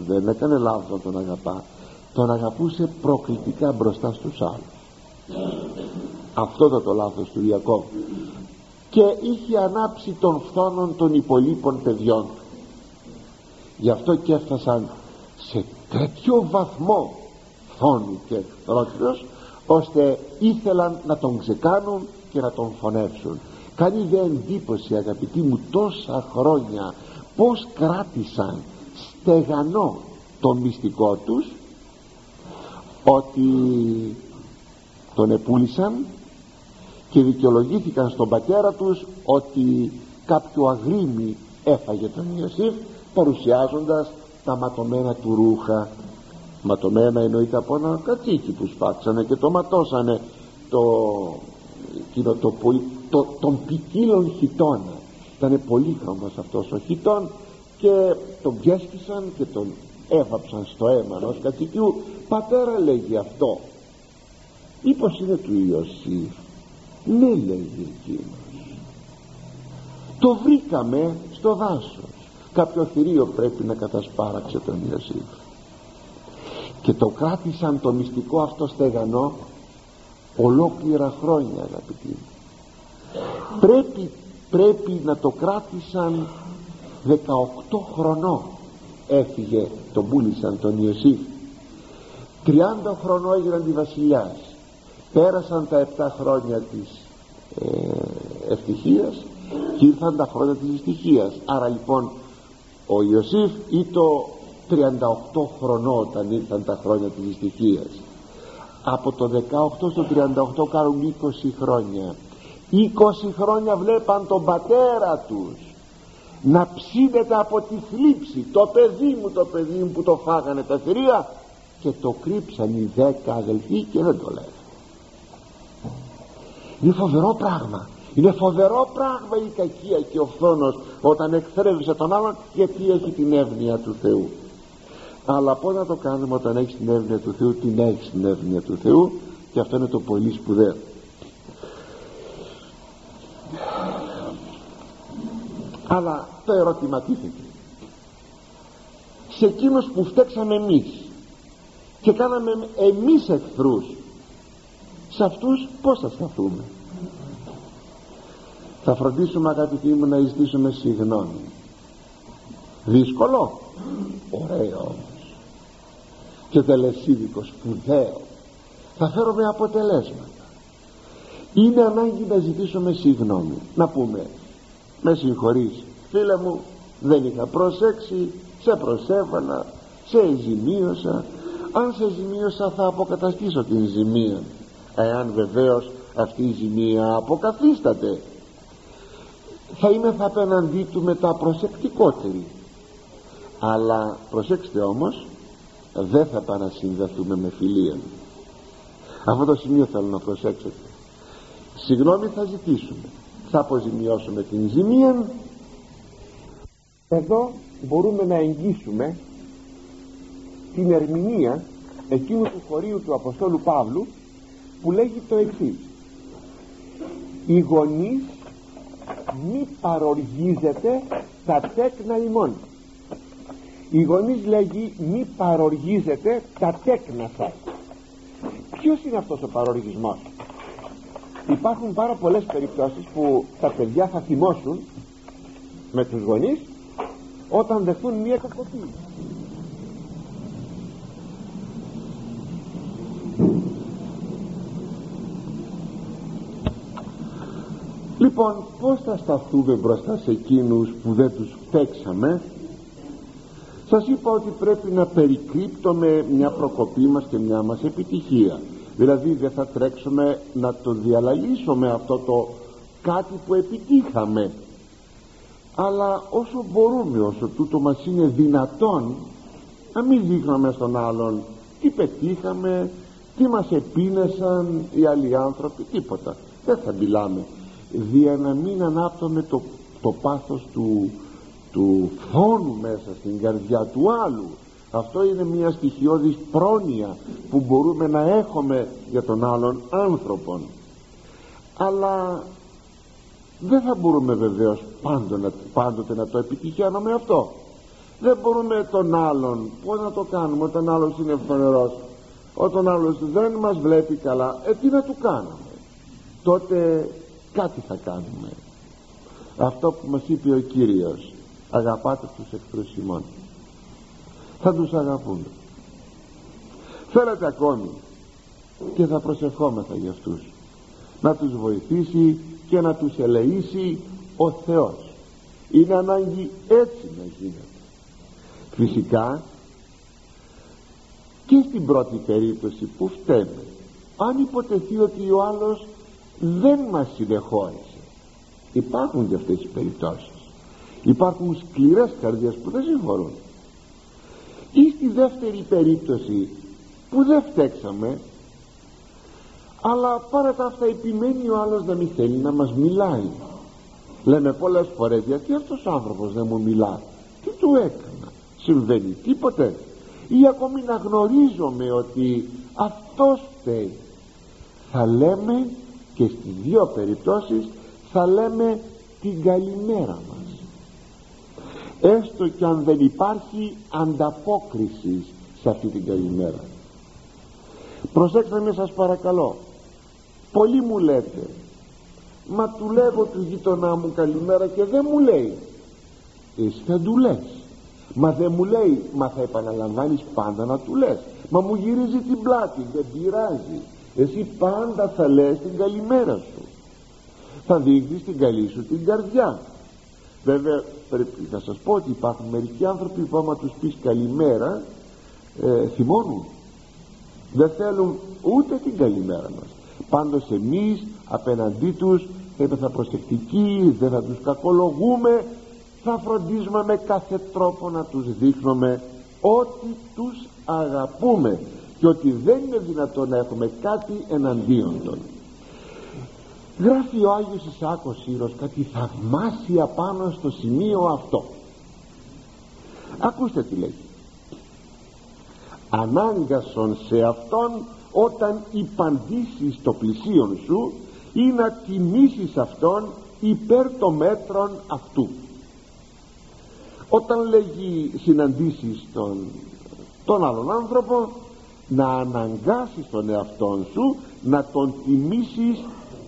Δεν έκανε λάθος να τον αγαπά. Τον αγαπούσε προκλητικά μπροστά στους άλλους. Αυτό ήταν το λάθος του Ιακώβ. Και είχε ανάψει τον φθόνων των υπολείπων παιδιών. Γι' αυτό και έφτασαν σε τέτοιο βαθμό φθόνου και εχθρότητος ώστε ήθελαν να τον ξεκάνουν και να τον φωνεύσουν κάνει δε εντύπωση αγαπητοί μου τόσα χρόνια πως κράτησαν στεγανό το μυστικό τους ότι τον επούλησαν και δικαιολογήθηκαν στον πατέρα τους ότι κάποιο αγρίμι έφαγε τον Ιωσήφ παρουσιάζοντας τα ματωμένα του ρούχα. Ματωμένα εννοείται από ένα κατσίκι που σπάξανε και το ματώσανε το, το, το, το, των ποικίλων χιτώνα ήταν πολύχρωμος αυτός ο χιτών και τον πιέσκησαν και τον έβαψαν στο αίμα ενός κατσικιού πατέρα λέγει αυτό. Ή πως είναι του Ιωσήφ; Ναι λέγει εκείνος. Το βρήκαμε στο δάσος. Κάποιο θηρίο πρέπει να κατασπάραξε τον Ιωσήφ. Και το κράτησαν το μυστικό αυτό στεγανό ολόκληρα χρόνια αγαπητοί μου. Πρέπει, πρέπει να το κράτησαν 18 χρονών έφυγε τον πούλησαν τον Ιωσήφ. 30 χρονών έγιναν τη βασιλιάς. Πέρασαν τα 7 χρόνια της ε, ευτυχίας και ήρθαν τα χρόνια της ευτυχίας. Άρα λοιπόν ο Ιωσήφ ήταν 38 χρονών όταν ήρθαν τα χρόνια της ευτυχίας από το 18 στο 38 κάνουν 20 χρόνια. 20 χρόνια βλέπαν τον πατέρα τους να ψήνεται από τη θλίψη. Το παιδί μου το παιδί μου που το φάγανε τα θηρία και το κρύψαν οι δέκα αδελφοί και δεν το λένε. Είναι φοβερό πράγμα. Είναι φοβερό πράγμα η κακία και ο φθόνος όταν εκθρέβησε τον άλλον γιατί έχει την εύνοια του Θεού αλλά πως να το κάνουμε όταν έχεις την εύνοια του Θεού την έχεις την εύνοια του Θεού και αυτό είναι το πολύ σπουδαίο. Αλλά το ερώτημα τίθεται σε εκείνους που φταίξαμε εμείς και κάναμε εμείς εχθρούς σε αυτούς πως θα σταθούμε; Θα φροντίσουμε αγαπητοί μου να ζητήσουμε συγγνώμη δύσκολο ωραίο όμως. Και τελεσίδικο σπουδαίο θα φέρουμε αποτελέσματα. Είναι ανάγκη να ζητήσουμε συγγνώμη να πούμε με συγχωρείς φίλε μου δεν είχα προσέξει σε προσέβανα σε ζημίωσα. Αν σε ζημίωσα θα αποκαταστήσω την ζημία. Εάν βεβαίως αυτή η ζημία αποκαθίσταται θα είμαι θα απέναντί του μετά προσεκτικότεροι αλλά προσέξτε όμως δεν θα παρασυνδεθούμε με φιλία. Αυτό το σημείο θέλω να προσέξετε. Συγγνώμη θα ζητήσουμε. Θα αποζημιώσουμε την ζημία. Εδώ μπορούμε να εγγύσουμε την ερμηνεία εκείνου του χωρίου του Αποστόλου Παύλου που λέγει το εξής. οι γονείς μη παροργίζετε τα τέκνα ημών οι γονείς λέγει μη παροργίζετε τα τέκνα σας. Ποιος είναι αυτός ο παροργισμός; Υπάρχουν πάρα πολλές περιπτώσεις που τα παιδιά θα θυμώσουν με τους γονείς όταν δεχθούν μια κακοποίηση λοιπόν πως θα σταθούμε μπροστά σε εκείνους που δεν τους παίξαμε σας είπα ότι πρέπει να περικρύπτουμε μια προκοπή μας και μια μας επιτυχία. Δηλαδή δεν θα τρέξουμε να το διαλαλήσουμε αυτό το κάτι που επιτύχαμε. Αλλά όσο μπορούμε όσο τούτο μας είναι δυνατόν να μην δείχνουμε στον άλλον τι πετύχαμε τι μας επίνεσαν οι άλλοι άνθρωποι τίποτα. Δεν θα μιλάμε. Δια να μην ανάπτωμε το, το πάθος του, του φόνου μέσα στην καρδιά του άλλου. Αυτό είναι μια στοιχειώδης πρόνοια που μπορούμε να έχουμε για τον άλλον άνθρωπον. Αλλά δεν θα μπορούμε βεβαίως πάντοτε, πάντοτε να το επιτυχαίνουμε αυτό. Δεν μπορούμε τον άλλον πως να το κάνουμε όταν άλλος είναι φανερός όταν άλλος δεν μας βλέπει καλά ε τι να του κάνουμε. Τότε κάτι θα κάνουμε. Αυτό που μας είπε ο Κύριος αγαπάτε τους εχθρούς ημών θα τους αγαπούν θέλετε ακόμη και θα προσευχόμεθα για αυτούς. Να τους βοηθήσει και να τους ελεήσει ο Θεός. Είναι ανάγκη έτσι να γίνεται. Φυσικά και στην πρώτη περίπτωση που φταίμε αν υποτεθεί ότι ο άλλος δεν μας συνεχώρησε. Υπάρχουν και αυτές οι περιπτώσεις υπάρχουν σκληρές καρδιές που δεν συγχωρούν. Ή στη δεύτερη περίπτωση που δεν φταίξαμε αλλά πάρα τα αυτά επιμένει ο άλλος να μην θέλει να μας μιλάει. Λέμε πολλές φορές γιατί αυτός ο άνθρωπος δεν μου μιλά; Τι του έκανα. Συμβαίνει τίποτε. Ή ακόμη να γνωρίζομαι ότι αυτός φταίει. Θα λέμε και στις δύο περιπτώσεις θα λέμε την καλημέρα μας έστω και αν δεν υπάρχει ανταπόκριση σε αυτή την καλημέρα. Προσέξτε με σας παρακαλώ. Πολλοί μου λέτε μα του λέγω του γείτονά μου καλημέρα και δεν μου λέει εσύ θα του λες. Μα δεν μου λέει μα θα επαναλαμβάνεις πάντα να του λες μα μου γυρίζει την πλάτη δεν πειράζει. Εσύ πάντα θα λες την καλημέρα σου. Θα δείχνεις την καλή σου την καρδιά βέβαια πρέπει να σας πω ότι υπάρχουν μερικοί άνθρωποι που άμα τους πεις καλημέρα ε, θυμώνουν. Δεν θέλουν ούτε την καλημέρα μας. Πάντως εμείς απέναντί τους θα είμαστε προσεκτικοί δεν θα τους κακολογούμε θα φροντίζουμε με κάθε τρόπο να τους δείχνουμε ότι τους αγαπούμε και ότι δεν είναι δυνατόν να έχουμε κάτι εναντίον των γράφει ο Άγιος Ισάκος Ήρος κάτι θαυμάσια πάνω στο σημείο αυτό. Ακούστε τι λέει. Ανάγκασον σε αυτόν όταν υπαντήσεις το πλησίον σου ή να τιμήσεις αυτόν υπέρ των μέτρων αυτού όταν λέγει συναντήσεις τον, τον άλλον άνθρωπο να αναγκάσεις τον εαυτόν σου να τον τιμήσεις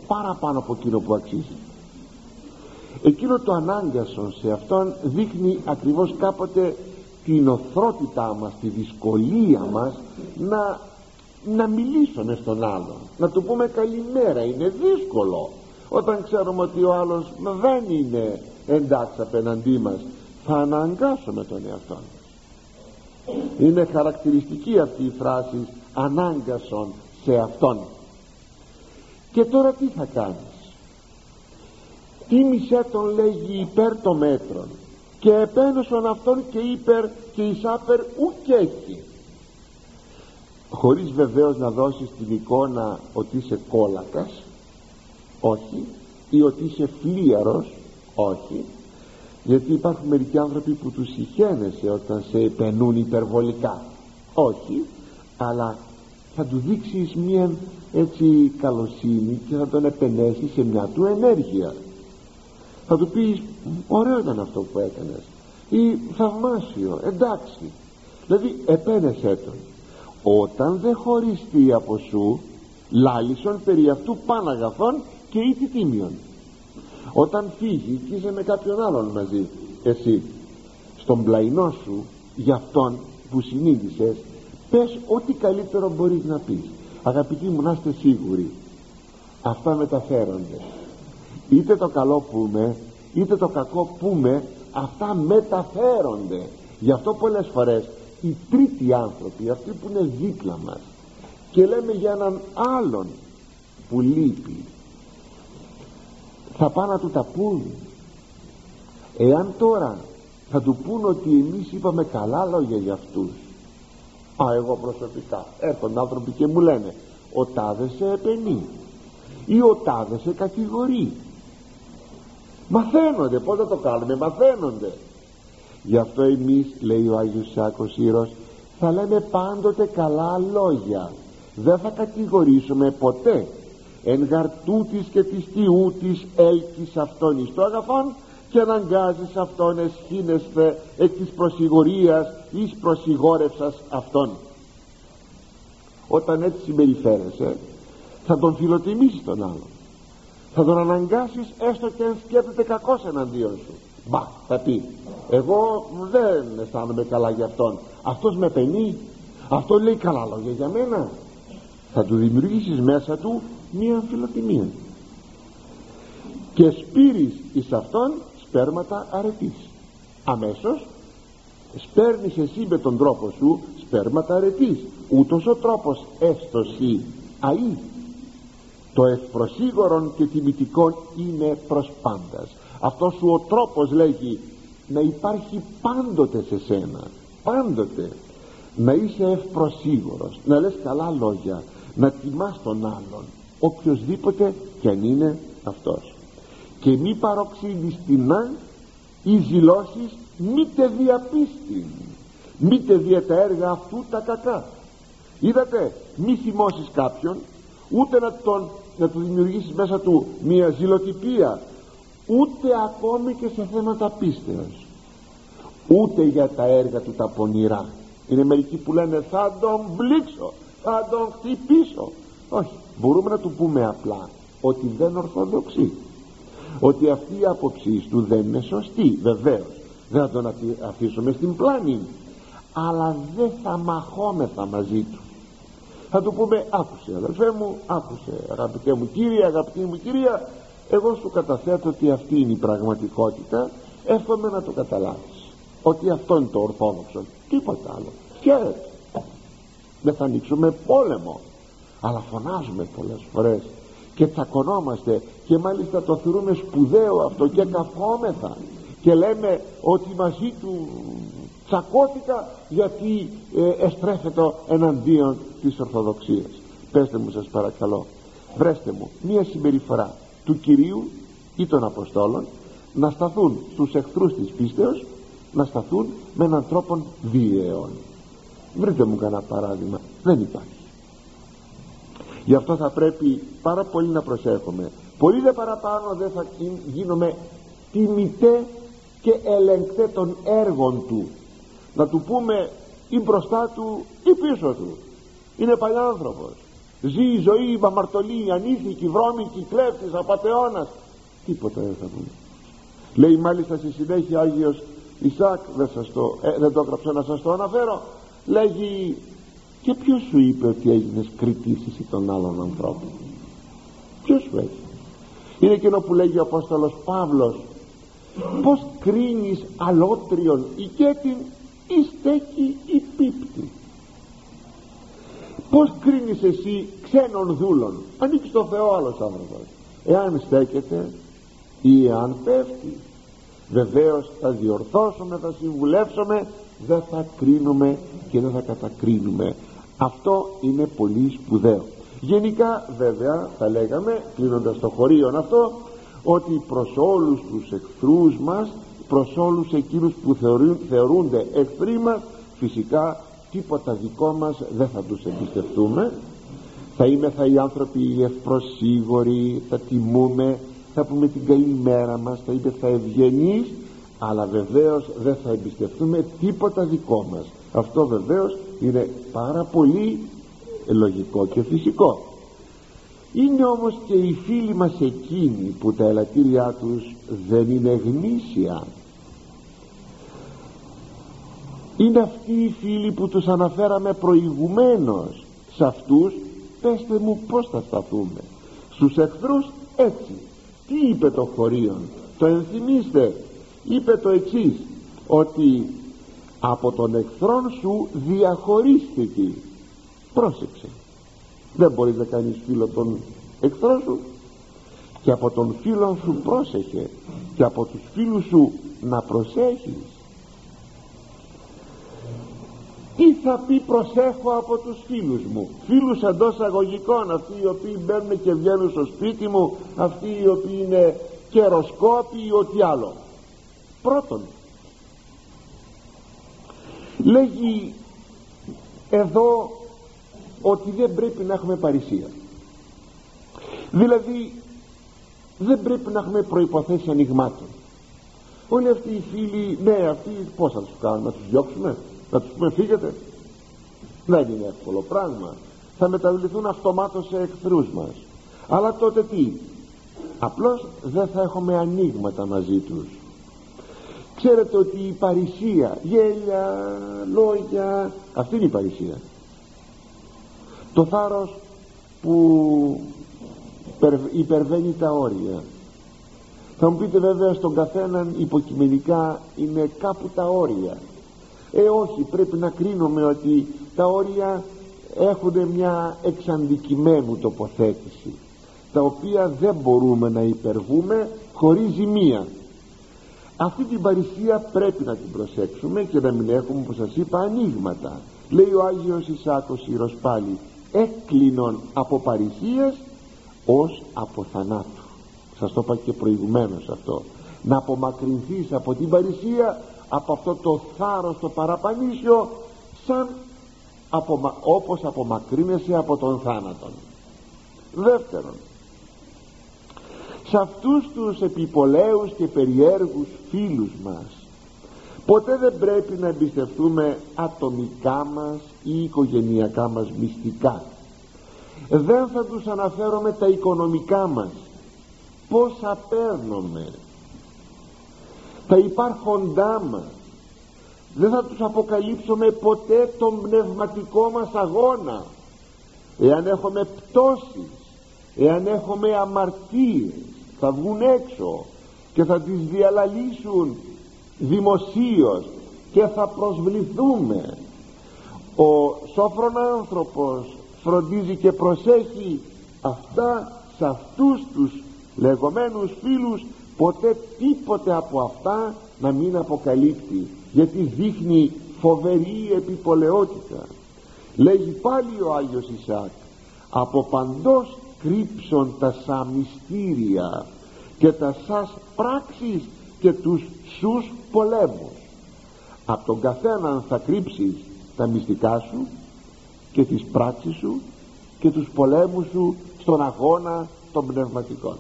παραπάνω από εκείνο που αξίζει. Εκείνο το ανάγκασον σε αυτόν δείχνει ακριβώς κάποτε την οθρότητά μας, τη δυσκολία μας να, να μιλήσουμε στον άλλον. Να του πούμε καλημέρα είναι δύσκολο όταν ξέρουμε ότι ο άλλος δεν είναι εντάξει απέναντί μας θα αναγκάσουμε τον εαυτό μας. Είναι χαρακτηριστική αυτή η φράση ανάγκασον σε αυτόν και τώρα τι θα κάνεις; Τίμησέ τον λέγει υπέρ των μέτρων και επένωσον αυτόν και υπέρ και εισάπερ ουκ έχει. Χωρίς βεβαίως να δώσεις την εικόνα ότι είσαι κόλακας όχι ή ότι είσαι φλίαρος όχι γιατί υπάρχουν μερικοί άνθρωποι που τους συχαίνεσαι όταν σε επενούν υπερβολικά. Όχι αλλά θα του δείξεις μια έτσι καλοσύνη και θα τον επενέσεις σε μια του ενέργεια. Θα του πεις ωραίο ήταν αυτό που έκανες. Ή θαυμάσιο εντάξει. Δηλαδή επένεσέ τον. Όταν δεν χωριστεί από σου λάλησον περί αυτού παν αγαθών και ήτι τίμιον όταν φύγει και είσαι με κάποιον άλλον μαζί εσύ στον πλαϊνό σου για αυτόν που συνείδησες πες ό,τι καλύτερο μπορείς να πεις αγαπητοί μου να είστε σίγουροι. Αυτά μεταφέρονται. Είτε το καλό πούμε είτε το κακό πούμε αυτά μεταφέρονται. Γι' αυτό πολλές φορές οι τρίτοι άνθρωποι αυτοί που είναι δίπλα μας και λέμε για έναν άλλον που λείπει θα πάνε να του τα πούν. Εάν τώρα θα του πούν ότι εμείς είπαμε καλά λόγια για αυτούς α εγώ προσωπικά. Έρχονται άνθρωποι και μου λένε ο τάδε σε επενεί ή ο τάδε σε κατηγορεί μαθαίνονται. Πως θα το κάνουμε; Μαθαίνονται. Γι' αυτό εμείς λέει ο Άγιος Σάκος Ήρος θα λέμε πάντοτε καλά λόγια. Δεν θα κατηγορήσουμε ποτέ. Εν γαρτούτης και της τιούτης έλκης αυτόν εις το αγαθόν και αναγκάζεις αυτόν εσχήνεσθε εκ της προσιγορίας εις προσιγόρευσας αυτόν. Όταν έτσι συμπεριφέρεσαι θα τον φιλοτιμήσεις τον άλλον. Θα τον αναγκάσεις έστω και αν σκέπτεται κακός εναντίον σου. Μπα θα πει εγώ δεν αισθάνομαι καλά για αυτόν. Αυτός με πενεί αυτό λέει καλά λόγια για μένα θα του δημιουργήσεις μέσα του μία αμφιλοτιμία και σπείρεις εις αυτόν σπέρματα αρετής. Αμέσως σπέρνεις εσύ με τον τρόπο σου σπέρματα αρετής. Ούτως ο τρόπος έστωση αή το ευπροσίγωρον και τιμητικόν είναι προς πάντας. Αυτός σου ο τρόπος λέγει να υπάρχει πάντοτε σε σένα. Πάντοτε. Να είσαι ευπροσίγωρος. Να λες καλά λόγια. Να τιμάς τον άλλον. Οποιοδήποτε και αν είναι αυτός και μη παροξύνεις τεινά ή ζηλώσεις μήτε διαπίστην. Μήτε δια τα έργα αυτού τα κακά. Είδατε μη θυμώσεις κάποιον ούτε να, τον, να του δημιουργήσεις μέσα του μια ζηλοτυπία ούτε ακόμη και σε θέματα πίστεως. Ούτε για τα έργα του τα πονηρά. Είναι μερικοί που λένε θα τον μπλήξω θα τον χτυπήσω όχι μπορούμε να του πούμε απλά ότι δεν ορθοδοξεί ότι αυτή η άποψή του δεν είναι σωστή βεβαίως. Δεν θα τον αφήσουμε στην πλάνη. Αλλά δεν θα μαχόμεθα μαζί του. Θα του πούμε άκουσε αδελφέ μου άκουσε αγαπητέ μου κύριε αγαπητή μου κυρία εγώ σου καταθέτω ότι αυτή είναι η πραγματικότητα εύχομαι να το καταλάβεις ότι αυτό είναι το ορθόδοξο τίποτα άλλο. Και δεν θα ανοίξουμε πόλεμο αλλά φωνάζουμε πολλές φορές και τσακωνόμαστε και μάλιστα το θεωρούμε σπουδαίο αυτό και καθόμεθα και λέμε ότι μαζί του τσακώθηκα γιατί ε, εστρέφεται εναντίον της Ορθοδοξίας. Πέστε μου σας παρακαλώ βρέστε μου μία συμπεριφορά του Κυρίου ή των Αποστόλων να σταθούν στους εχθρούς της πίστεως να σταθούν με έναν τρόπο βίαιων βρείτε μου κανένα παράδειγμα. Δεν υπάρχει γι' αυτό θα πρέπει πάρα πολύ να προσέχουμε. Πολύ δε παραπάνω δεν θα γίνουμε τιμητέ και ελεγκτέ των έργων του. Να του πούμε ή μπροστά του ή πίσω του είναι παλιάνθρωπος. Ζει η ζωή μαμαρτωλή, ανήθικη, βρώμικη, κλέφτης, απατεώνας τίποτα δεν θα πούμε. Λέει μάλιστα στη συνέχεια Άγιος Ισάκ δεν, σας το, ε, δεν το έγραψα να σας το αναφέρω λέγει και ποιος σου είπε ότι έγινες κριτής εσύ των άλλων ανθρώπων; Ποιος σου έχει; Είναι εκείνο που λέγει ο Απόστολος Παύλος πως κρίνεις αλότριον ηκέτην ή στέκει ή πίπτη πως κρίνεις εσύ ξένων δούλων; Ανοίξει το Θεό άλλος άνθρωπος. Εάν στέκεται ή εάν πέφτει βεβαίως θα διορθώσουμε θα συμβουλεύσουμε δεν θα κρίνουμε και δεν θα κατακρίνουμε αυτό είναι πολύ σπουδαίο. Γενικά βέβαια θα λέγαμε κλείνοντας το χωρίο αυτό ότι προς όλους τους εχθρούς μας προς όλους εκείνους που θεωρούν, θεωρούνται εχθροί μας φυσικά τίποτα δικό μας δεν θα τους εμπιστευτούμε. Θα είμαι θα οι άνθρωποι ευπροσίγοροι θα τιμούμε θα πούμε την καλή μέρα μας θα είπε θα ευγενείς αλλά βεβαίως δεν θα εμπιστευτούμε τίποτα δικό μας αυτό βεβαίως είναι πάρα πολύ λογικό και φυσικό. Είναι όμως και οι φίλοι μας εκείνοι που τα ελαττήριά τους δεν είναι γνήσια. Είναι αυτοί οι φίλοι που τους αναφέραμε προηγουμένως. Σε αυτούς πέστε μου πως θα σταθούμε. Στους εχθρούς έτσι. Τι είπε το χωρίον; Το ενθυμίστε; Είπε το εξής ότι από τον εχθρόν σου διαχωρίστηκε. Πρόσεξε. Δεν μπορείς να κάνεις φίλο τον εχθρό σου. Και από τον φίλο σου πρόσεχε. Και από τους φίλους σου να προσέχεις. Τι θα πει προσέχω από τους φίλους μου; Φίλους εντός αγωγικών αυτοί οι οποίοι μπαίνουν και βγαίνουν στο σπίτι μου αυτοί οι οποίοι είναι καιροσκόποι ή ό,τι άλλο. Πρώτον λέγει εδώ ότι δεν πρέπει να έχουμε παρησία. Δηλαδή δεν πρέπει να έχουμε προϋποθέσεις ανοιγμάτων. Όλοι αυτοί οι φίλοι ναι αυτοί πως θα τους κάνουμε να τους διώξουμε να τους πούμε φύγετε. Δεν είναι εύκολο πράγμα. Θα μεταβληθούν αυτομάτως σε εχθρούς μας. Αλλά τότε τι; Απλώς δεν θα έχουμε ανοίγματα μαζί τους ξέρετε ότι η παρησία γέλια, λόγια αυτή είναι η παρησία το θάρρος που υπερβαίνει τα όρια. Θα μου πείτε βέβαια στον καθέναν υποκειμενικά είναι κάπου τα όρια ε όχι πρέπει να κρίνουμε ότι τα όρια έχουν μια εξαντικειμένου τοποθέτηση τα οποία δεν μπορούμε να υπερβούμε χωρίς ζημία αυτή την παρησία πρέπει να την προσέξουμε και να μην έχουμε όπως σας είπα ανοίγματα. Λέει ο Άγιος Ισάκος Ήρος πάλι έκλεινον από παρησίας ως από θανάτου σας το είπα και προηγουμένως αυτό. Να απομακρυνθείς από την παρησία από αυτό το θάρρος το παραπανήσιο σαν απομα, όπως απομακρύνεσαι από τον θάνατον δεύτερον σε αυτούς τους επιπολέους και περιέργους φίλους μας. Ποτέ δεν πρέπει να εμπιστευτούμε ατομικά μας ή οικογενειακά μας μυστικά. Δεν θα τους αναφέρομαι τα οικονομικά μας. Πόσα παίρνουμε τα υπάρχοντά μας. Δεν θα τους αποκαλύψουμε ποτέ τον πνευματικό μας αγώνα. Εάν έχουμε πτώσεις εάν έχουμε αμαρτίες θα βγουν έξω και θα τις διαλαλήσουν δημοσίως και θα προσβληθούμε. Ο σόφρον άνθρωπος φροντίζει και προσέχει αυτά σε αυτούς τους λεγόμενους φίλους. Ποτέ τίποτε από αυτά να μην αποκαλύπτει γιατί δείχνει φοβερή επιπολαιότητα. Λέγει πάλι ο Άγιος Ισάκ από παντός κρύψον τα σα μυστήρια και τα σας πράξεις και τους σους πολέμους. Από τον καθέναν θα κρύψεις τα μυστικά σου και τις πράξεις σου και τους πολέμους σου στον αγώνα των πνευματικών.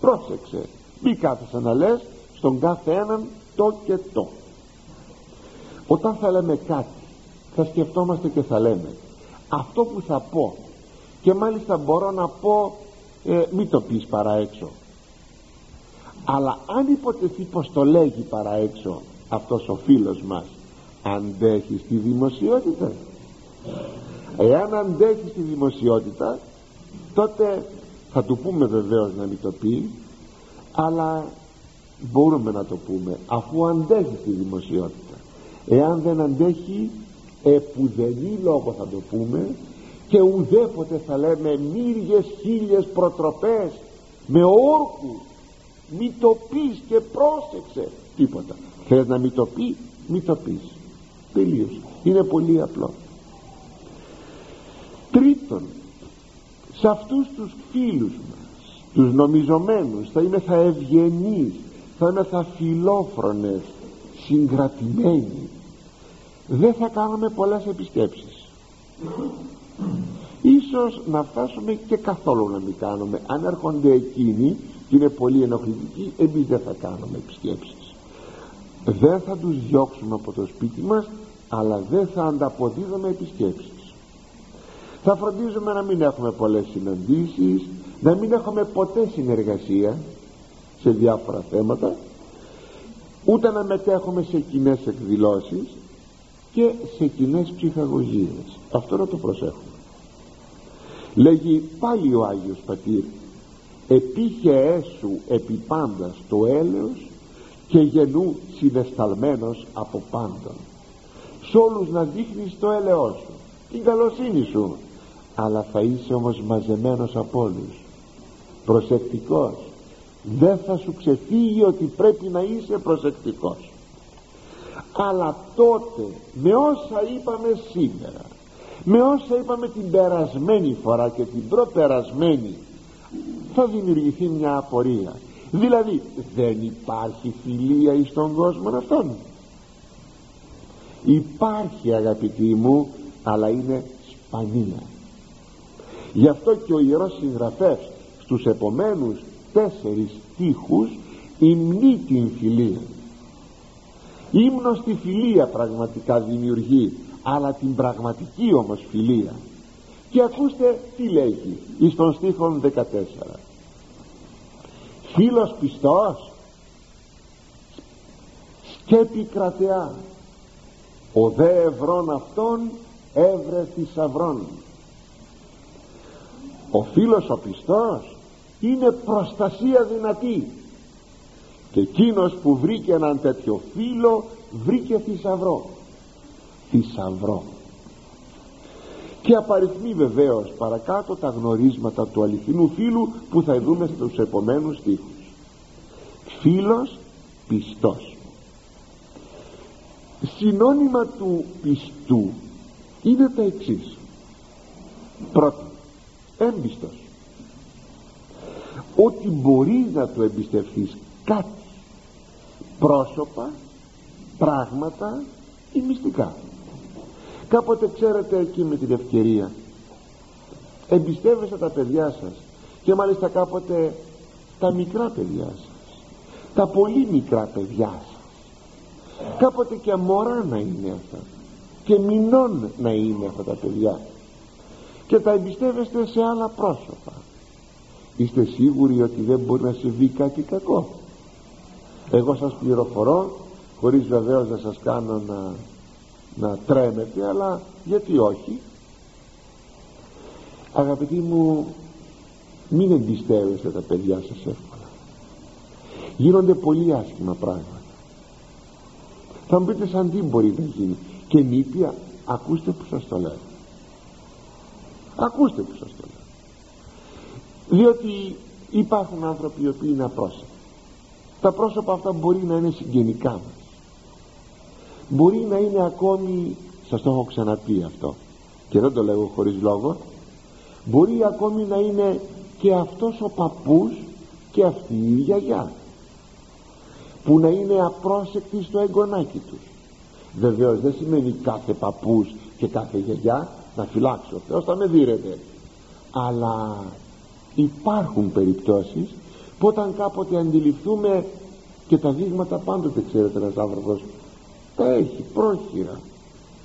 Πρόσεξε μη κάθεσαι να λες στον κάθε έναν το και το. Όταν θα λέμε κάτι θα σκεφτόμαστε και θα λέμε αυτό που θα πω και μάλιστα μπορώ να πω ε, μη το πεις παρά έξω. Αλλά αν υποτεθεί πως το λέγει παρά έξω αυτός ο φίλος μας αντέχει στη δημοσιότητα. Εάν αντέχει στη δημοσιότητα τότε θα του πούμε βεβαίως να μην το πει αλλά μπορούμε να το πούμε αφού αντέχει στη δημοσιότητα. Εάν δεν αντέχει επουδενή λόγο θα το πούμε και ουδέποτε θα λέμε μύριες χίλιες προτροπές με όρκους μη το πεις και πρόσεξε τίποτα. Θες να μη το πει μη το πεις. Τελείωσε είναι πολύ απλό. Τρίτον σε αυτούς τους φίλους μας τους νομιζομένους θα είμαι θα ευγενείς θα είμαι θα φιλόφρονες συγκρατημένοι. Δεν θα κάνουμε πολλές επισκέψεις ίσως να φτάσουμε και καθόλου να μην κάνουμε. Αν έρχονται εκείνοι και είναι πολύ ενοχλητικοί εμείς δεν θα κάνουμε επισκέψεις. Δεν θα τους διώξουμε από το σπίτι μας αλλά δεν θα ανταποδίδουμε επισκέψεις. Θα φροντίζουμε να μην έχουμε πολλές συναντήσεις να μην έχουμε ποτέ συνεργασία σε διάφορα θέματα ούτε να μετέχουμε σε κοινές εκδηλώσεις και σε κοινές ψυχαγωγίες. Αυτό να το προσέχουμε. Λέγει πάλι ο Άγιος Πατήρ επίχε έσου επί πάντας το έλεος και γενού συνεσταλμένος από πάντων. Σ' όλους να δείχνεις το έλεό σου την καλοσύνη σου αλλά θα είσαι όμως μαζεμένος από όλους. Προσεκτικός. Δεν θα σου ξεφύγει ότι πρέπει να είσαι προσεκτικός αλλά τότε με όσα είπαμε σήμερα με όσα είπαμε την περασμένη φορά και την προπερασμένη θα δημιουργηθεί μια απορία. Δηλαδή δεν υπάρχει φιλία εις τον κόσμο αυτόν. Υπάρχει αγαπητοί μου αλλά είναι σπανία. Γι' αυτό και ο Ιερός Συγγραφέας στους επομένους τέσσερις στίχους υμνεί την φιλία ύμνος στη φιλία πραγματικά δημιουργεί αλλά την πραγματική όμως φιλία. Και ακούστε τι λέγει εις τον στίχον 14 φίλος πιστός σκέπη κρατεά. Ο δε ευρών αυτών έβρε θησαυρών ο φίλος ο πιστός είναι προστασία δυνατή και εκείνος που βρήκε έναν τέτοιο φίλο βρήκε θησαυρό. Θησαυρό. Και απαριθμεί βεβαίως παρακάτω τα γνωρίσματα του αληθινού φίλου που θα δούμε στους επομένους στίχους. Φίλος πιστός. Συνώνυμα του πιστού είναι τα εξής. Πρώτον έμπιστος. Ότι μπορεί να του εμπιστευθείς κάτι πρόσωπα πράγματα ή μυστικά. Κάποτε ξέρετε εκεί με την ευκαιρία εμπιστεύεστε τα παιδιά σας και μάλιστα κάποτε τα μικρά παιδιά σας τα πολύ μικρά παιδιά σας. Κάποτε και μωρά να είναι αυτά και μηνών να είναι αυτά τα παιδιά. Και τα εμπιστεύεστε σε άλλα πρόσωπα. Είστε σίγουροι ότι δεν μπορεί να συμβεί κάτι κακό; Εγώ σας πληροφορώ χωρίς βεβαίως να σας κάνω να, να τρέμετε αλλά γιατί όχι. Αγαπητοί μου μην εμπιστεύεστε τα παιδιά σας εύκολα. Γίνονται πολύ άσχημα πράγματα. Θα μου πείτε σαν τι μπορεί να γίνει. Και νήπια ακούστε που σας το λέω. Ακούστε που σας το λέω. Διότι υπάρχουν άνθρωποι οι οποίοι είναι απρόσωποι τα πρόσωπα αυτά μπορεί να είναι συγγενικά. Μας μπορεί να είναι ακόμη σας το έχω ξαναπεί αυτό και δεν το λέω χωρίς λόγο μπορεί ακόμη να είναι και αυτός ο παππούς και αυτή η γιαγιά που να είναι απρόσεκτοι στο εγγονάκι τους. Βεβαίως δεν σημαίνει κάθε παππούς και κάθε γιαγιά να φυλάξω ο Θεός θα με δίνετε αλλά υπάρχουν περιπτώσεις που όταν κάποτε αντιληφθούμε και τα δείγματα πάντοτε ξέρετε ένας άνθρωπος τα έχει πρόχειρα.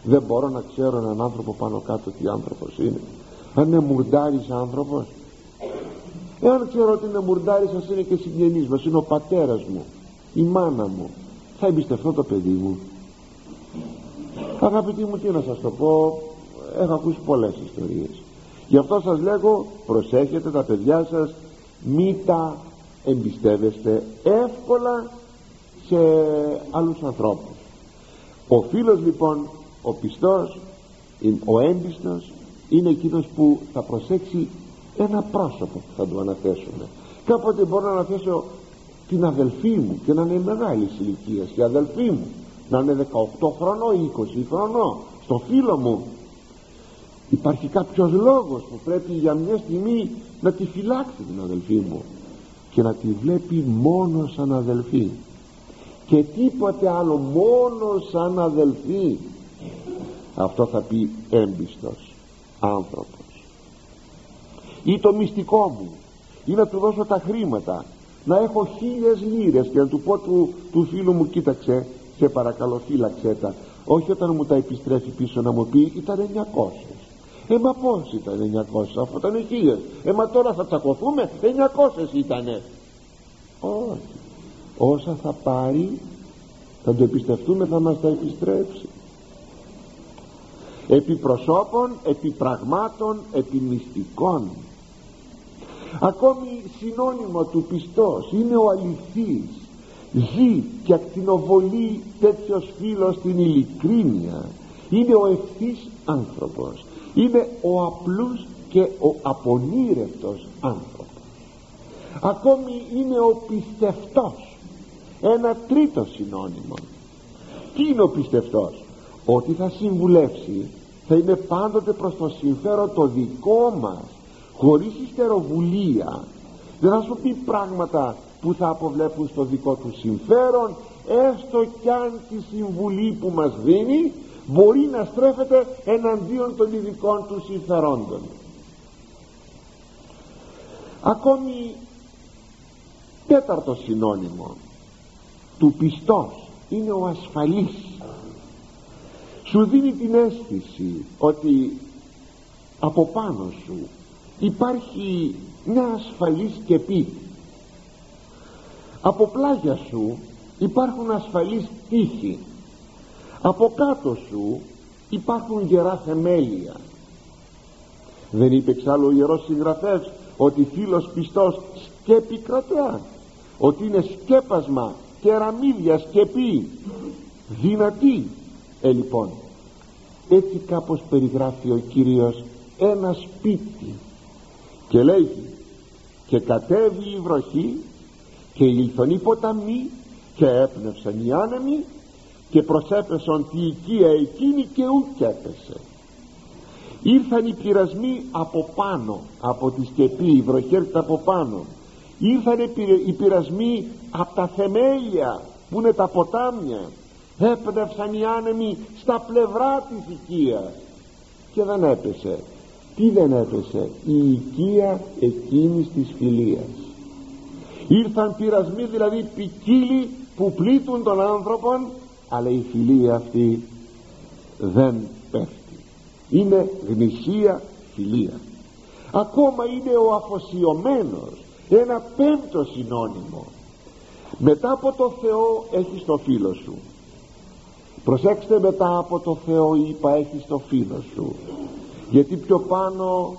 Δεν μπορώ να ξέρω έναν άνθρωπο πάνω κάτω τι άνθρωπος είναι. Αν είναι μουρντάρης άνθρωπος εάν ξέρω ότι είναι μουρντάρης σας είναι και συγγενής μας είναι ο πατέρας μου η μάνα μου θα εμπιστευτώ το παιδί μου. Αγαπητοί μου τι να σας το πω έχω ακούσει πολλές ιστορίες. Γι' αυτό σας λέγω προσέχετε τα παιδιά σας μη τα εμπιστεύεστε εύκολα σε άλλους ανθρώπους. Ο φίλος λοιπόν ο πιστός ο έμπιστος είναι εκείνος που θα προσέξει ένα πρόσωπο που θα του αναθέσουμε. Κάποτε μπορώ να αναθέσω την αδελφή μου και να είναι μεγάλη ηλικίας. Και αδελφή μου να είναι 18 χρονών ή 20 χρονών. Στο φίλο μου υπάρχει κάποιος λόγος που πρέπει για μια στιγμή να τη φυλάξει την αδελφή μου και να τη βλέπει μόνο σαν αδελφή. Και τίποτε άλλο μόνο σαν αδελφή. Αυτό θα πει έμπιστος άνθρωπος. Ή το μυστικό μου ή να του δώσω τα χρήματα να έχω χίλιες λίρες και να του πω του, του φίλου μου κοίταξε σε παρακαλώ φύλαξέ τα όχι όταν μου τα επιστρέφει πίσω να μου πει ήταν 900 ε μα πως ήταν 900 αφού ήταν χίλιες ε μα τώρα θα τσακωθούμε 900 ήτανε. Όχι. Όσα θα πάρει θα το επιστευτούμε θα μας τα επιστρέψει. Επί προσώπων, επί πραγμάτων, επί μυστικών. Ακόμη συνώνυμο του πιστός είναι ο αληθής. Ζει και ακτινοβολεί τέτοιος φίλος στην ειλικρίνεια. Είναι ο ευθύς άνθρωπος είναι ο απλούς και ο απονήρευτος άνθρωπος. Ακόμη είναι ο πιστευτός. Ένα τρίτο συνώνυμο. Τι είναι ο πιστευτός; Ότι θα συμβουλεύσει θα είναι πάντοτε προς το συμφέρον το δικό μας χωρίς ιστεροβουλία. Δεν θα σου πει πράγματα που θα αποβλέπουν στο δικό του συμφέρον έστω κι αν τη συμβουλή που μας δίνει μπορεί να στρέφεται εναντίον των ειδικών του συμφερόντων. Ακόμη τέταρτο συνώνυμο. Του πιστός είναι ο ασφαλής. Σου δίνει την αίσθηση ότι από πάνω σου υπάρχει μια ασφαλής σκεπή. Από πλάγια σου υπάρχουν ασφαλείς τείχη από κάτω σου υπάρχουν γερά θεμέλια. Δεν είπε εξάλλου ο Ιερός Συγγραφεύς ότι φίλος πιστός σκέπη κρατεά ότι είναι σκέπασμα κεραμίδια σκεπή δυνατή. Ε λοιπόν έτσι κάπως περιγράφει ο Κύριος ένα σπίτι και λέγει και κατέβει η βροχή και ήλθον οι ποταμοί και έπνευσαν οι άνεμοι και προσέπεσαν τη οικία εκείνη και ούκ έπεσε. Ήρθαν οι πειρασμοί από πάνω από τη σκεπή η βροχή από πάνω. Ήρθαν οι πειρασμοί από τα θεμέλια που είναι τα ποτάμια. Έπνευσαν οι άνεμοι στα πλευρά της οικίας. Και δεν έπεσε. Τι δεν έπεσε; Η οικία εκείνης της φιλίας. Ήρθαν πειρασμοί δηλαδή ποικίλοι που πλήττουν τον άνθρωπον αλλά η φιλία αυτή δεν πέφτει. Είναι γνησία φιλία. Ακόμα είναι ο αφοσιωμένος. Ένα πέμπτο συνώνυμο. Μετά από το Θεό έχεις το φίλο σου. Προσέξτε μετά από το Θεό είπα έχεις το φίλο σου. Γιατί πιο πάνω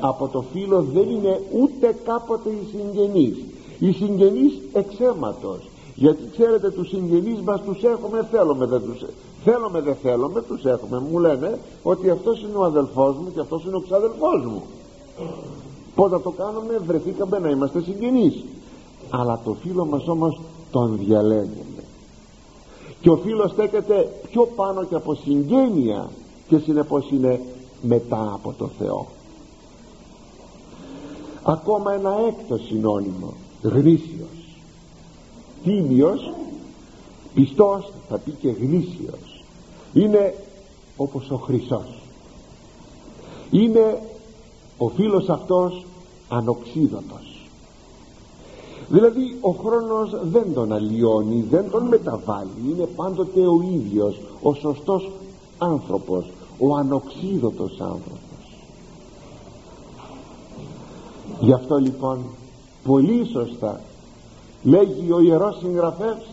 από το φίλο δεν είναι ούτε κάποτε οι συγγενείς. Οι συγγενείς εξαίματος γιατί ξέρετε τους συγγενείς μας τους έχουμε θέλουμε δεν τους θέλουμε δεν θέλουμε τους έχουμε. Μου λένε ότι αυτός είναι ο αδελφός μου και αυτός είναι ο ξαδελφός μου. Πως να το κάνουμε βρεθήκαμε να είμαστε συγγενείς. Αλλά το φίλο μας όμως τον διαλέγουμε. Και ο φίλος στέκεται πιο πάνω και από συγγένεια και συνεπώς είναι μετά από το Θεό. Ακόμα ένα έκτος συνώνυμο γνήσιος τίμιος πιστός θα πει και γνήσιος. Είναι όπως ο Χρυσός. Είναι ο φίλος αυτός ανοξίδωτος. Δηλαδή ο χρόνος δεν τον αλλοιώνει δεν τον μεταβάλλει είναι πάντοτε ο ίδιος ο σωστός άνθρωπος ο ανοξίδωτος άνθρωπος. Γι' αυτό λοιπόν πολύ σωστά λέγει ο Ιερός Συγγραφεύς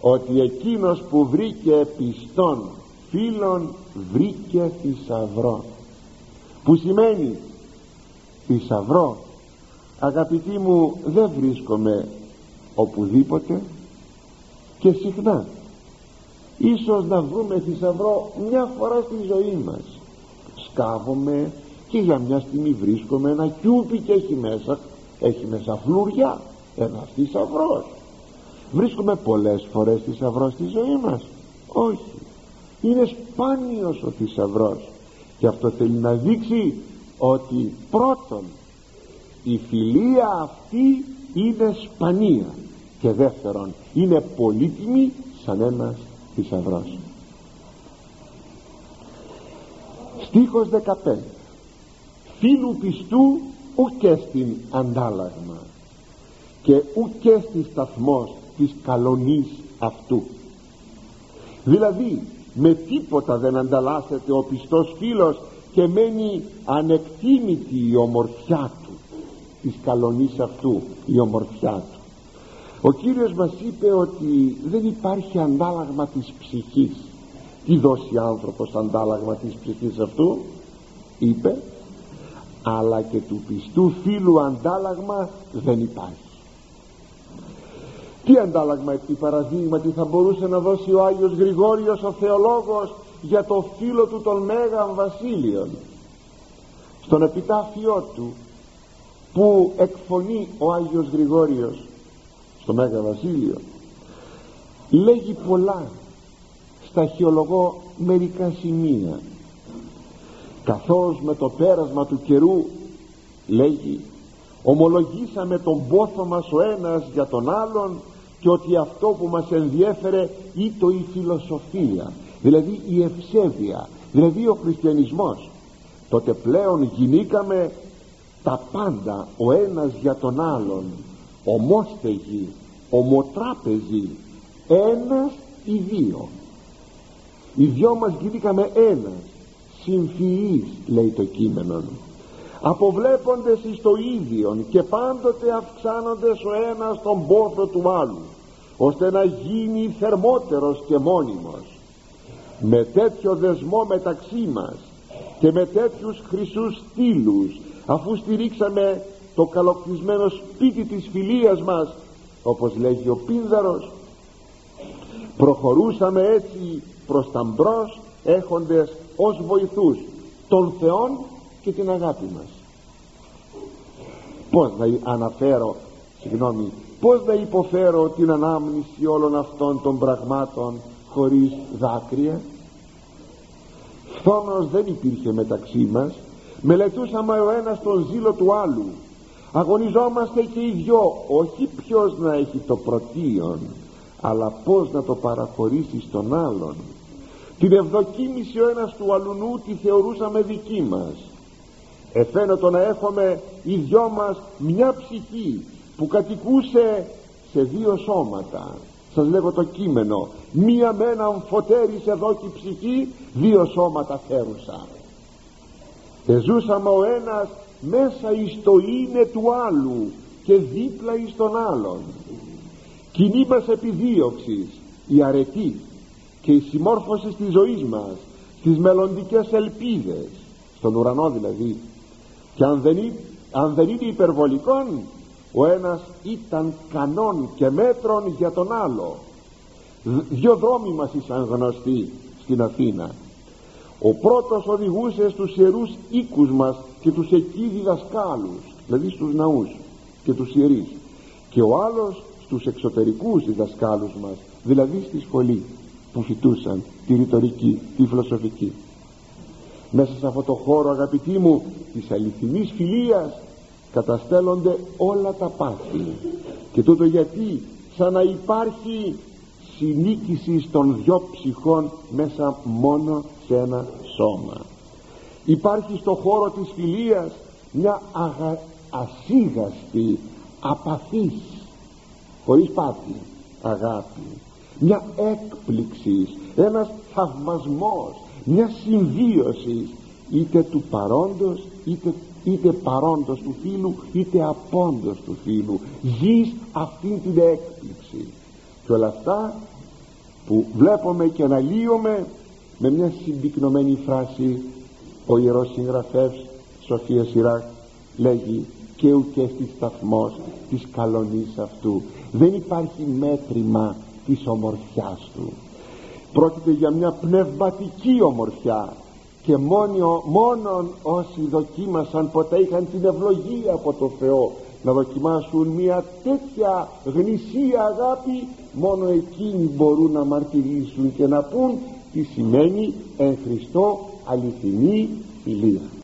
ότι εκείνος που βρήκε πιστόν φίλων βρήκε θησαυρό. Που σημαίνει θησαυρό. Αγαπητοί μου δεν βρίσκομαι οπουδήποτε και συχνά. Ίσως να βρούμε θησαυρό μια φορά στη ζωή μας. Σκάβομαι και για μια στιγμή βρίσκομαι ένα κιούπι και έχει μέσα έχει μέσα φλουριά ένα θησαυρό. βρίσκουμε πολλές φορές θησαυρό στη ζωή μας όχι είναι σπάνιος ο θησαυρό. και αυτό θέλει να δείξει ότι πρώτον η φιλία αυτή είναι σπανία και δεύτερον είναι πολύτιμη σαν ένας θησαυρό. στίχος 15 φίλου πιστού ουκ στην αντάλλαγμα και ουκ στη σταθμός της καλονής αυτού. Δηλαδή με τίποτα δεν ανταλλάσσεται ο πιστός φίλος και μένει ανεκτήμητη η ομορφιά του της καλονής αυτού η ομορφιά του. Ο Κύριος μας είπε ότι δεν υπάρχει αντάλλαγμα της ψυχής. Τι δώσει άνθρωπος αντάλλαγμα της ψυχής αυτού; Είπε αλλά και του πιστού φίλου αντάλλαγμα δεν υπάρχει τι αντάλλαγμα επί παραδείγματι θα μπορούσε να δώσει ο Άγιος Γρηγόριος ο θεολόγος για το φίλο του των Μέγαν Βασίλειων στον επιτάφιό του που εκφωνεί ο Άγιος Γρηγόριος στο Μέγα Βασίλειο λέγει πολλά στα χειολογώ μερικά σημεία. Καθώς με το πέρασμα του καιρού λέγει ομολογήσαμε τον πόθο μας ο ένας για τον άλλον και ότι αυτό που μας ενδιέφερε ήτο η φιλοσοφία δηλαδή η ευσέβεια δηλαδή ο χριστιανισμός. Τότε πλέον γινήκαμε τα πάντα ο ένας για τον άλλον. Ομόστεγοι ομοτράπεζοι ένας ή δύο. Οι δυο μας γινήκαμε ένας συμφυείς λέει το κείμενο αποβλέποντες εις το ίδιον και πάντοτε αυξάνοντες ο ένας τον πόθο του άλλου ώστε να γίνει θερμότερος και μόνιμος. Με τέτοιο δεσμό μεταξύ μας και με τέτοιους χρυσούς στήλους αφού στηρίξαμε το καλοκτισμένο σπίτι της φιλίας μας όπως λέγει ο Πίνδαρος προχωρούσαμε έτσι προς τα μπρος έχοντες ως βοηθούς των Θεών και την αγάπη μας πως να αναφέρω συγγνώμη πως να υποφέρω την ανάμνηση όλων αυτών των πραγμάτων χωρίς δάκρυα; Φθόνος δεν υπήρχε μεταξύ μας. Μελετούσαμε ο ένας τον ζήλο του άλλου. Αγωνιζόμαστε και οι δυο όχι ποιος να έχει το πρωτίον αλλά πως να το παραχωρήσει στον άλλον. Την ευδοκίμηση ο ένας του αλουνού τη θεωρούσαμε δική μας εφαίνεται να έχουμε οι δυο μας μια ψυχή που κατοικούσε σε δύο σώματα. Σας λέγω το κείμενο. Μία με έναν φωτέρι σε δόκι ψυχή δύο σώματα φέρουσα. Εζούσαμε ο ένας μέσα εις το είναι του άλλου και δίπλα εις τον άλλον. Κοινή μας επιδίωξης η αρετή και η συμμόρφωση της ζωής μας στις μελλοντικές ελπίδες. Στον ουρανό δηλαδή και αν δεν, είναι, αν δεν είναι υπερβολικών ο ένας ήταν κανόν και μέτρον για τον άλλο. Δυο δρόμοι μας ήσαν γνωστοί στην Αθήνα. Ο πρώτος οδηγούσε στους ιερούς οίκους μας και τους εκεί διδασκάλους δηλαδή στους ναούς και τους ιερείς. Και ο άλλος στους εξωτερικούς διδασκάλους μας δηλαδή στη σχολή που φοιτούσαν τη ρητορική, τη φιλοσοφική μέσα σε αυτό το χώρο αγαπητοί μου της αληθινής φιλίας καταστέλλονται όλα τα πάθη. Και τούτο γιατί σαν να υπάρχει συνήκηση των δυο ψυχών μέσα μόνο σε ένα σώμα. Υπάρχει στο χώρο της φιλίας μια αγα... ασίγαστη απαθής χωρίς πάθη αγάπη. Μια έκπληξη ένας θαυμασμός μια συμβίωση είτε του παρόντος είτε, είτε παρόντος του φίλου είτε απόντος του φίλου. Ζεις αυτήν την έκπληξη. Και όλα αυτά που βλέπουμε και αναλύουμε με μια συμπυκνωμένη φράση ο Ιερός Συγγραφεύς Σοφίας Σιράκ λέγει και ουκέστη σταθμός της καλονής αυτού. Δεν υπάρχει μέτρημα της ομορφιάς του πρόκειται για μια πνευματική ομορφιά και μόνο, μόνον όσοι δοκίμασαν ποτέ είχαν την ευλογία από το Θεό να δοκιμάσουν μια τέτοια γνησία αγάπη μόνο εκείνοι μπορούν να μαρτυρήσουν και να πούν τι σημαίνει εν Χριστώ αληθινή φιλία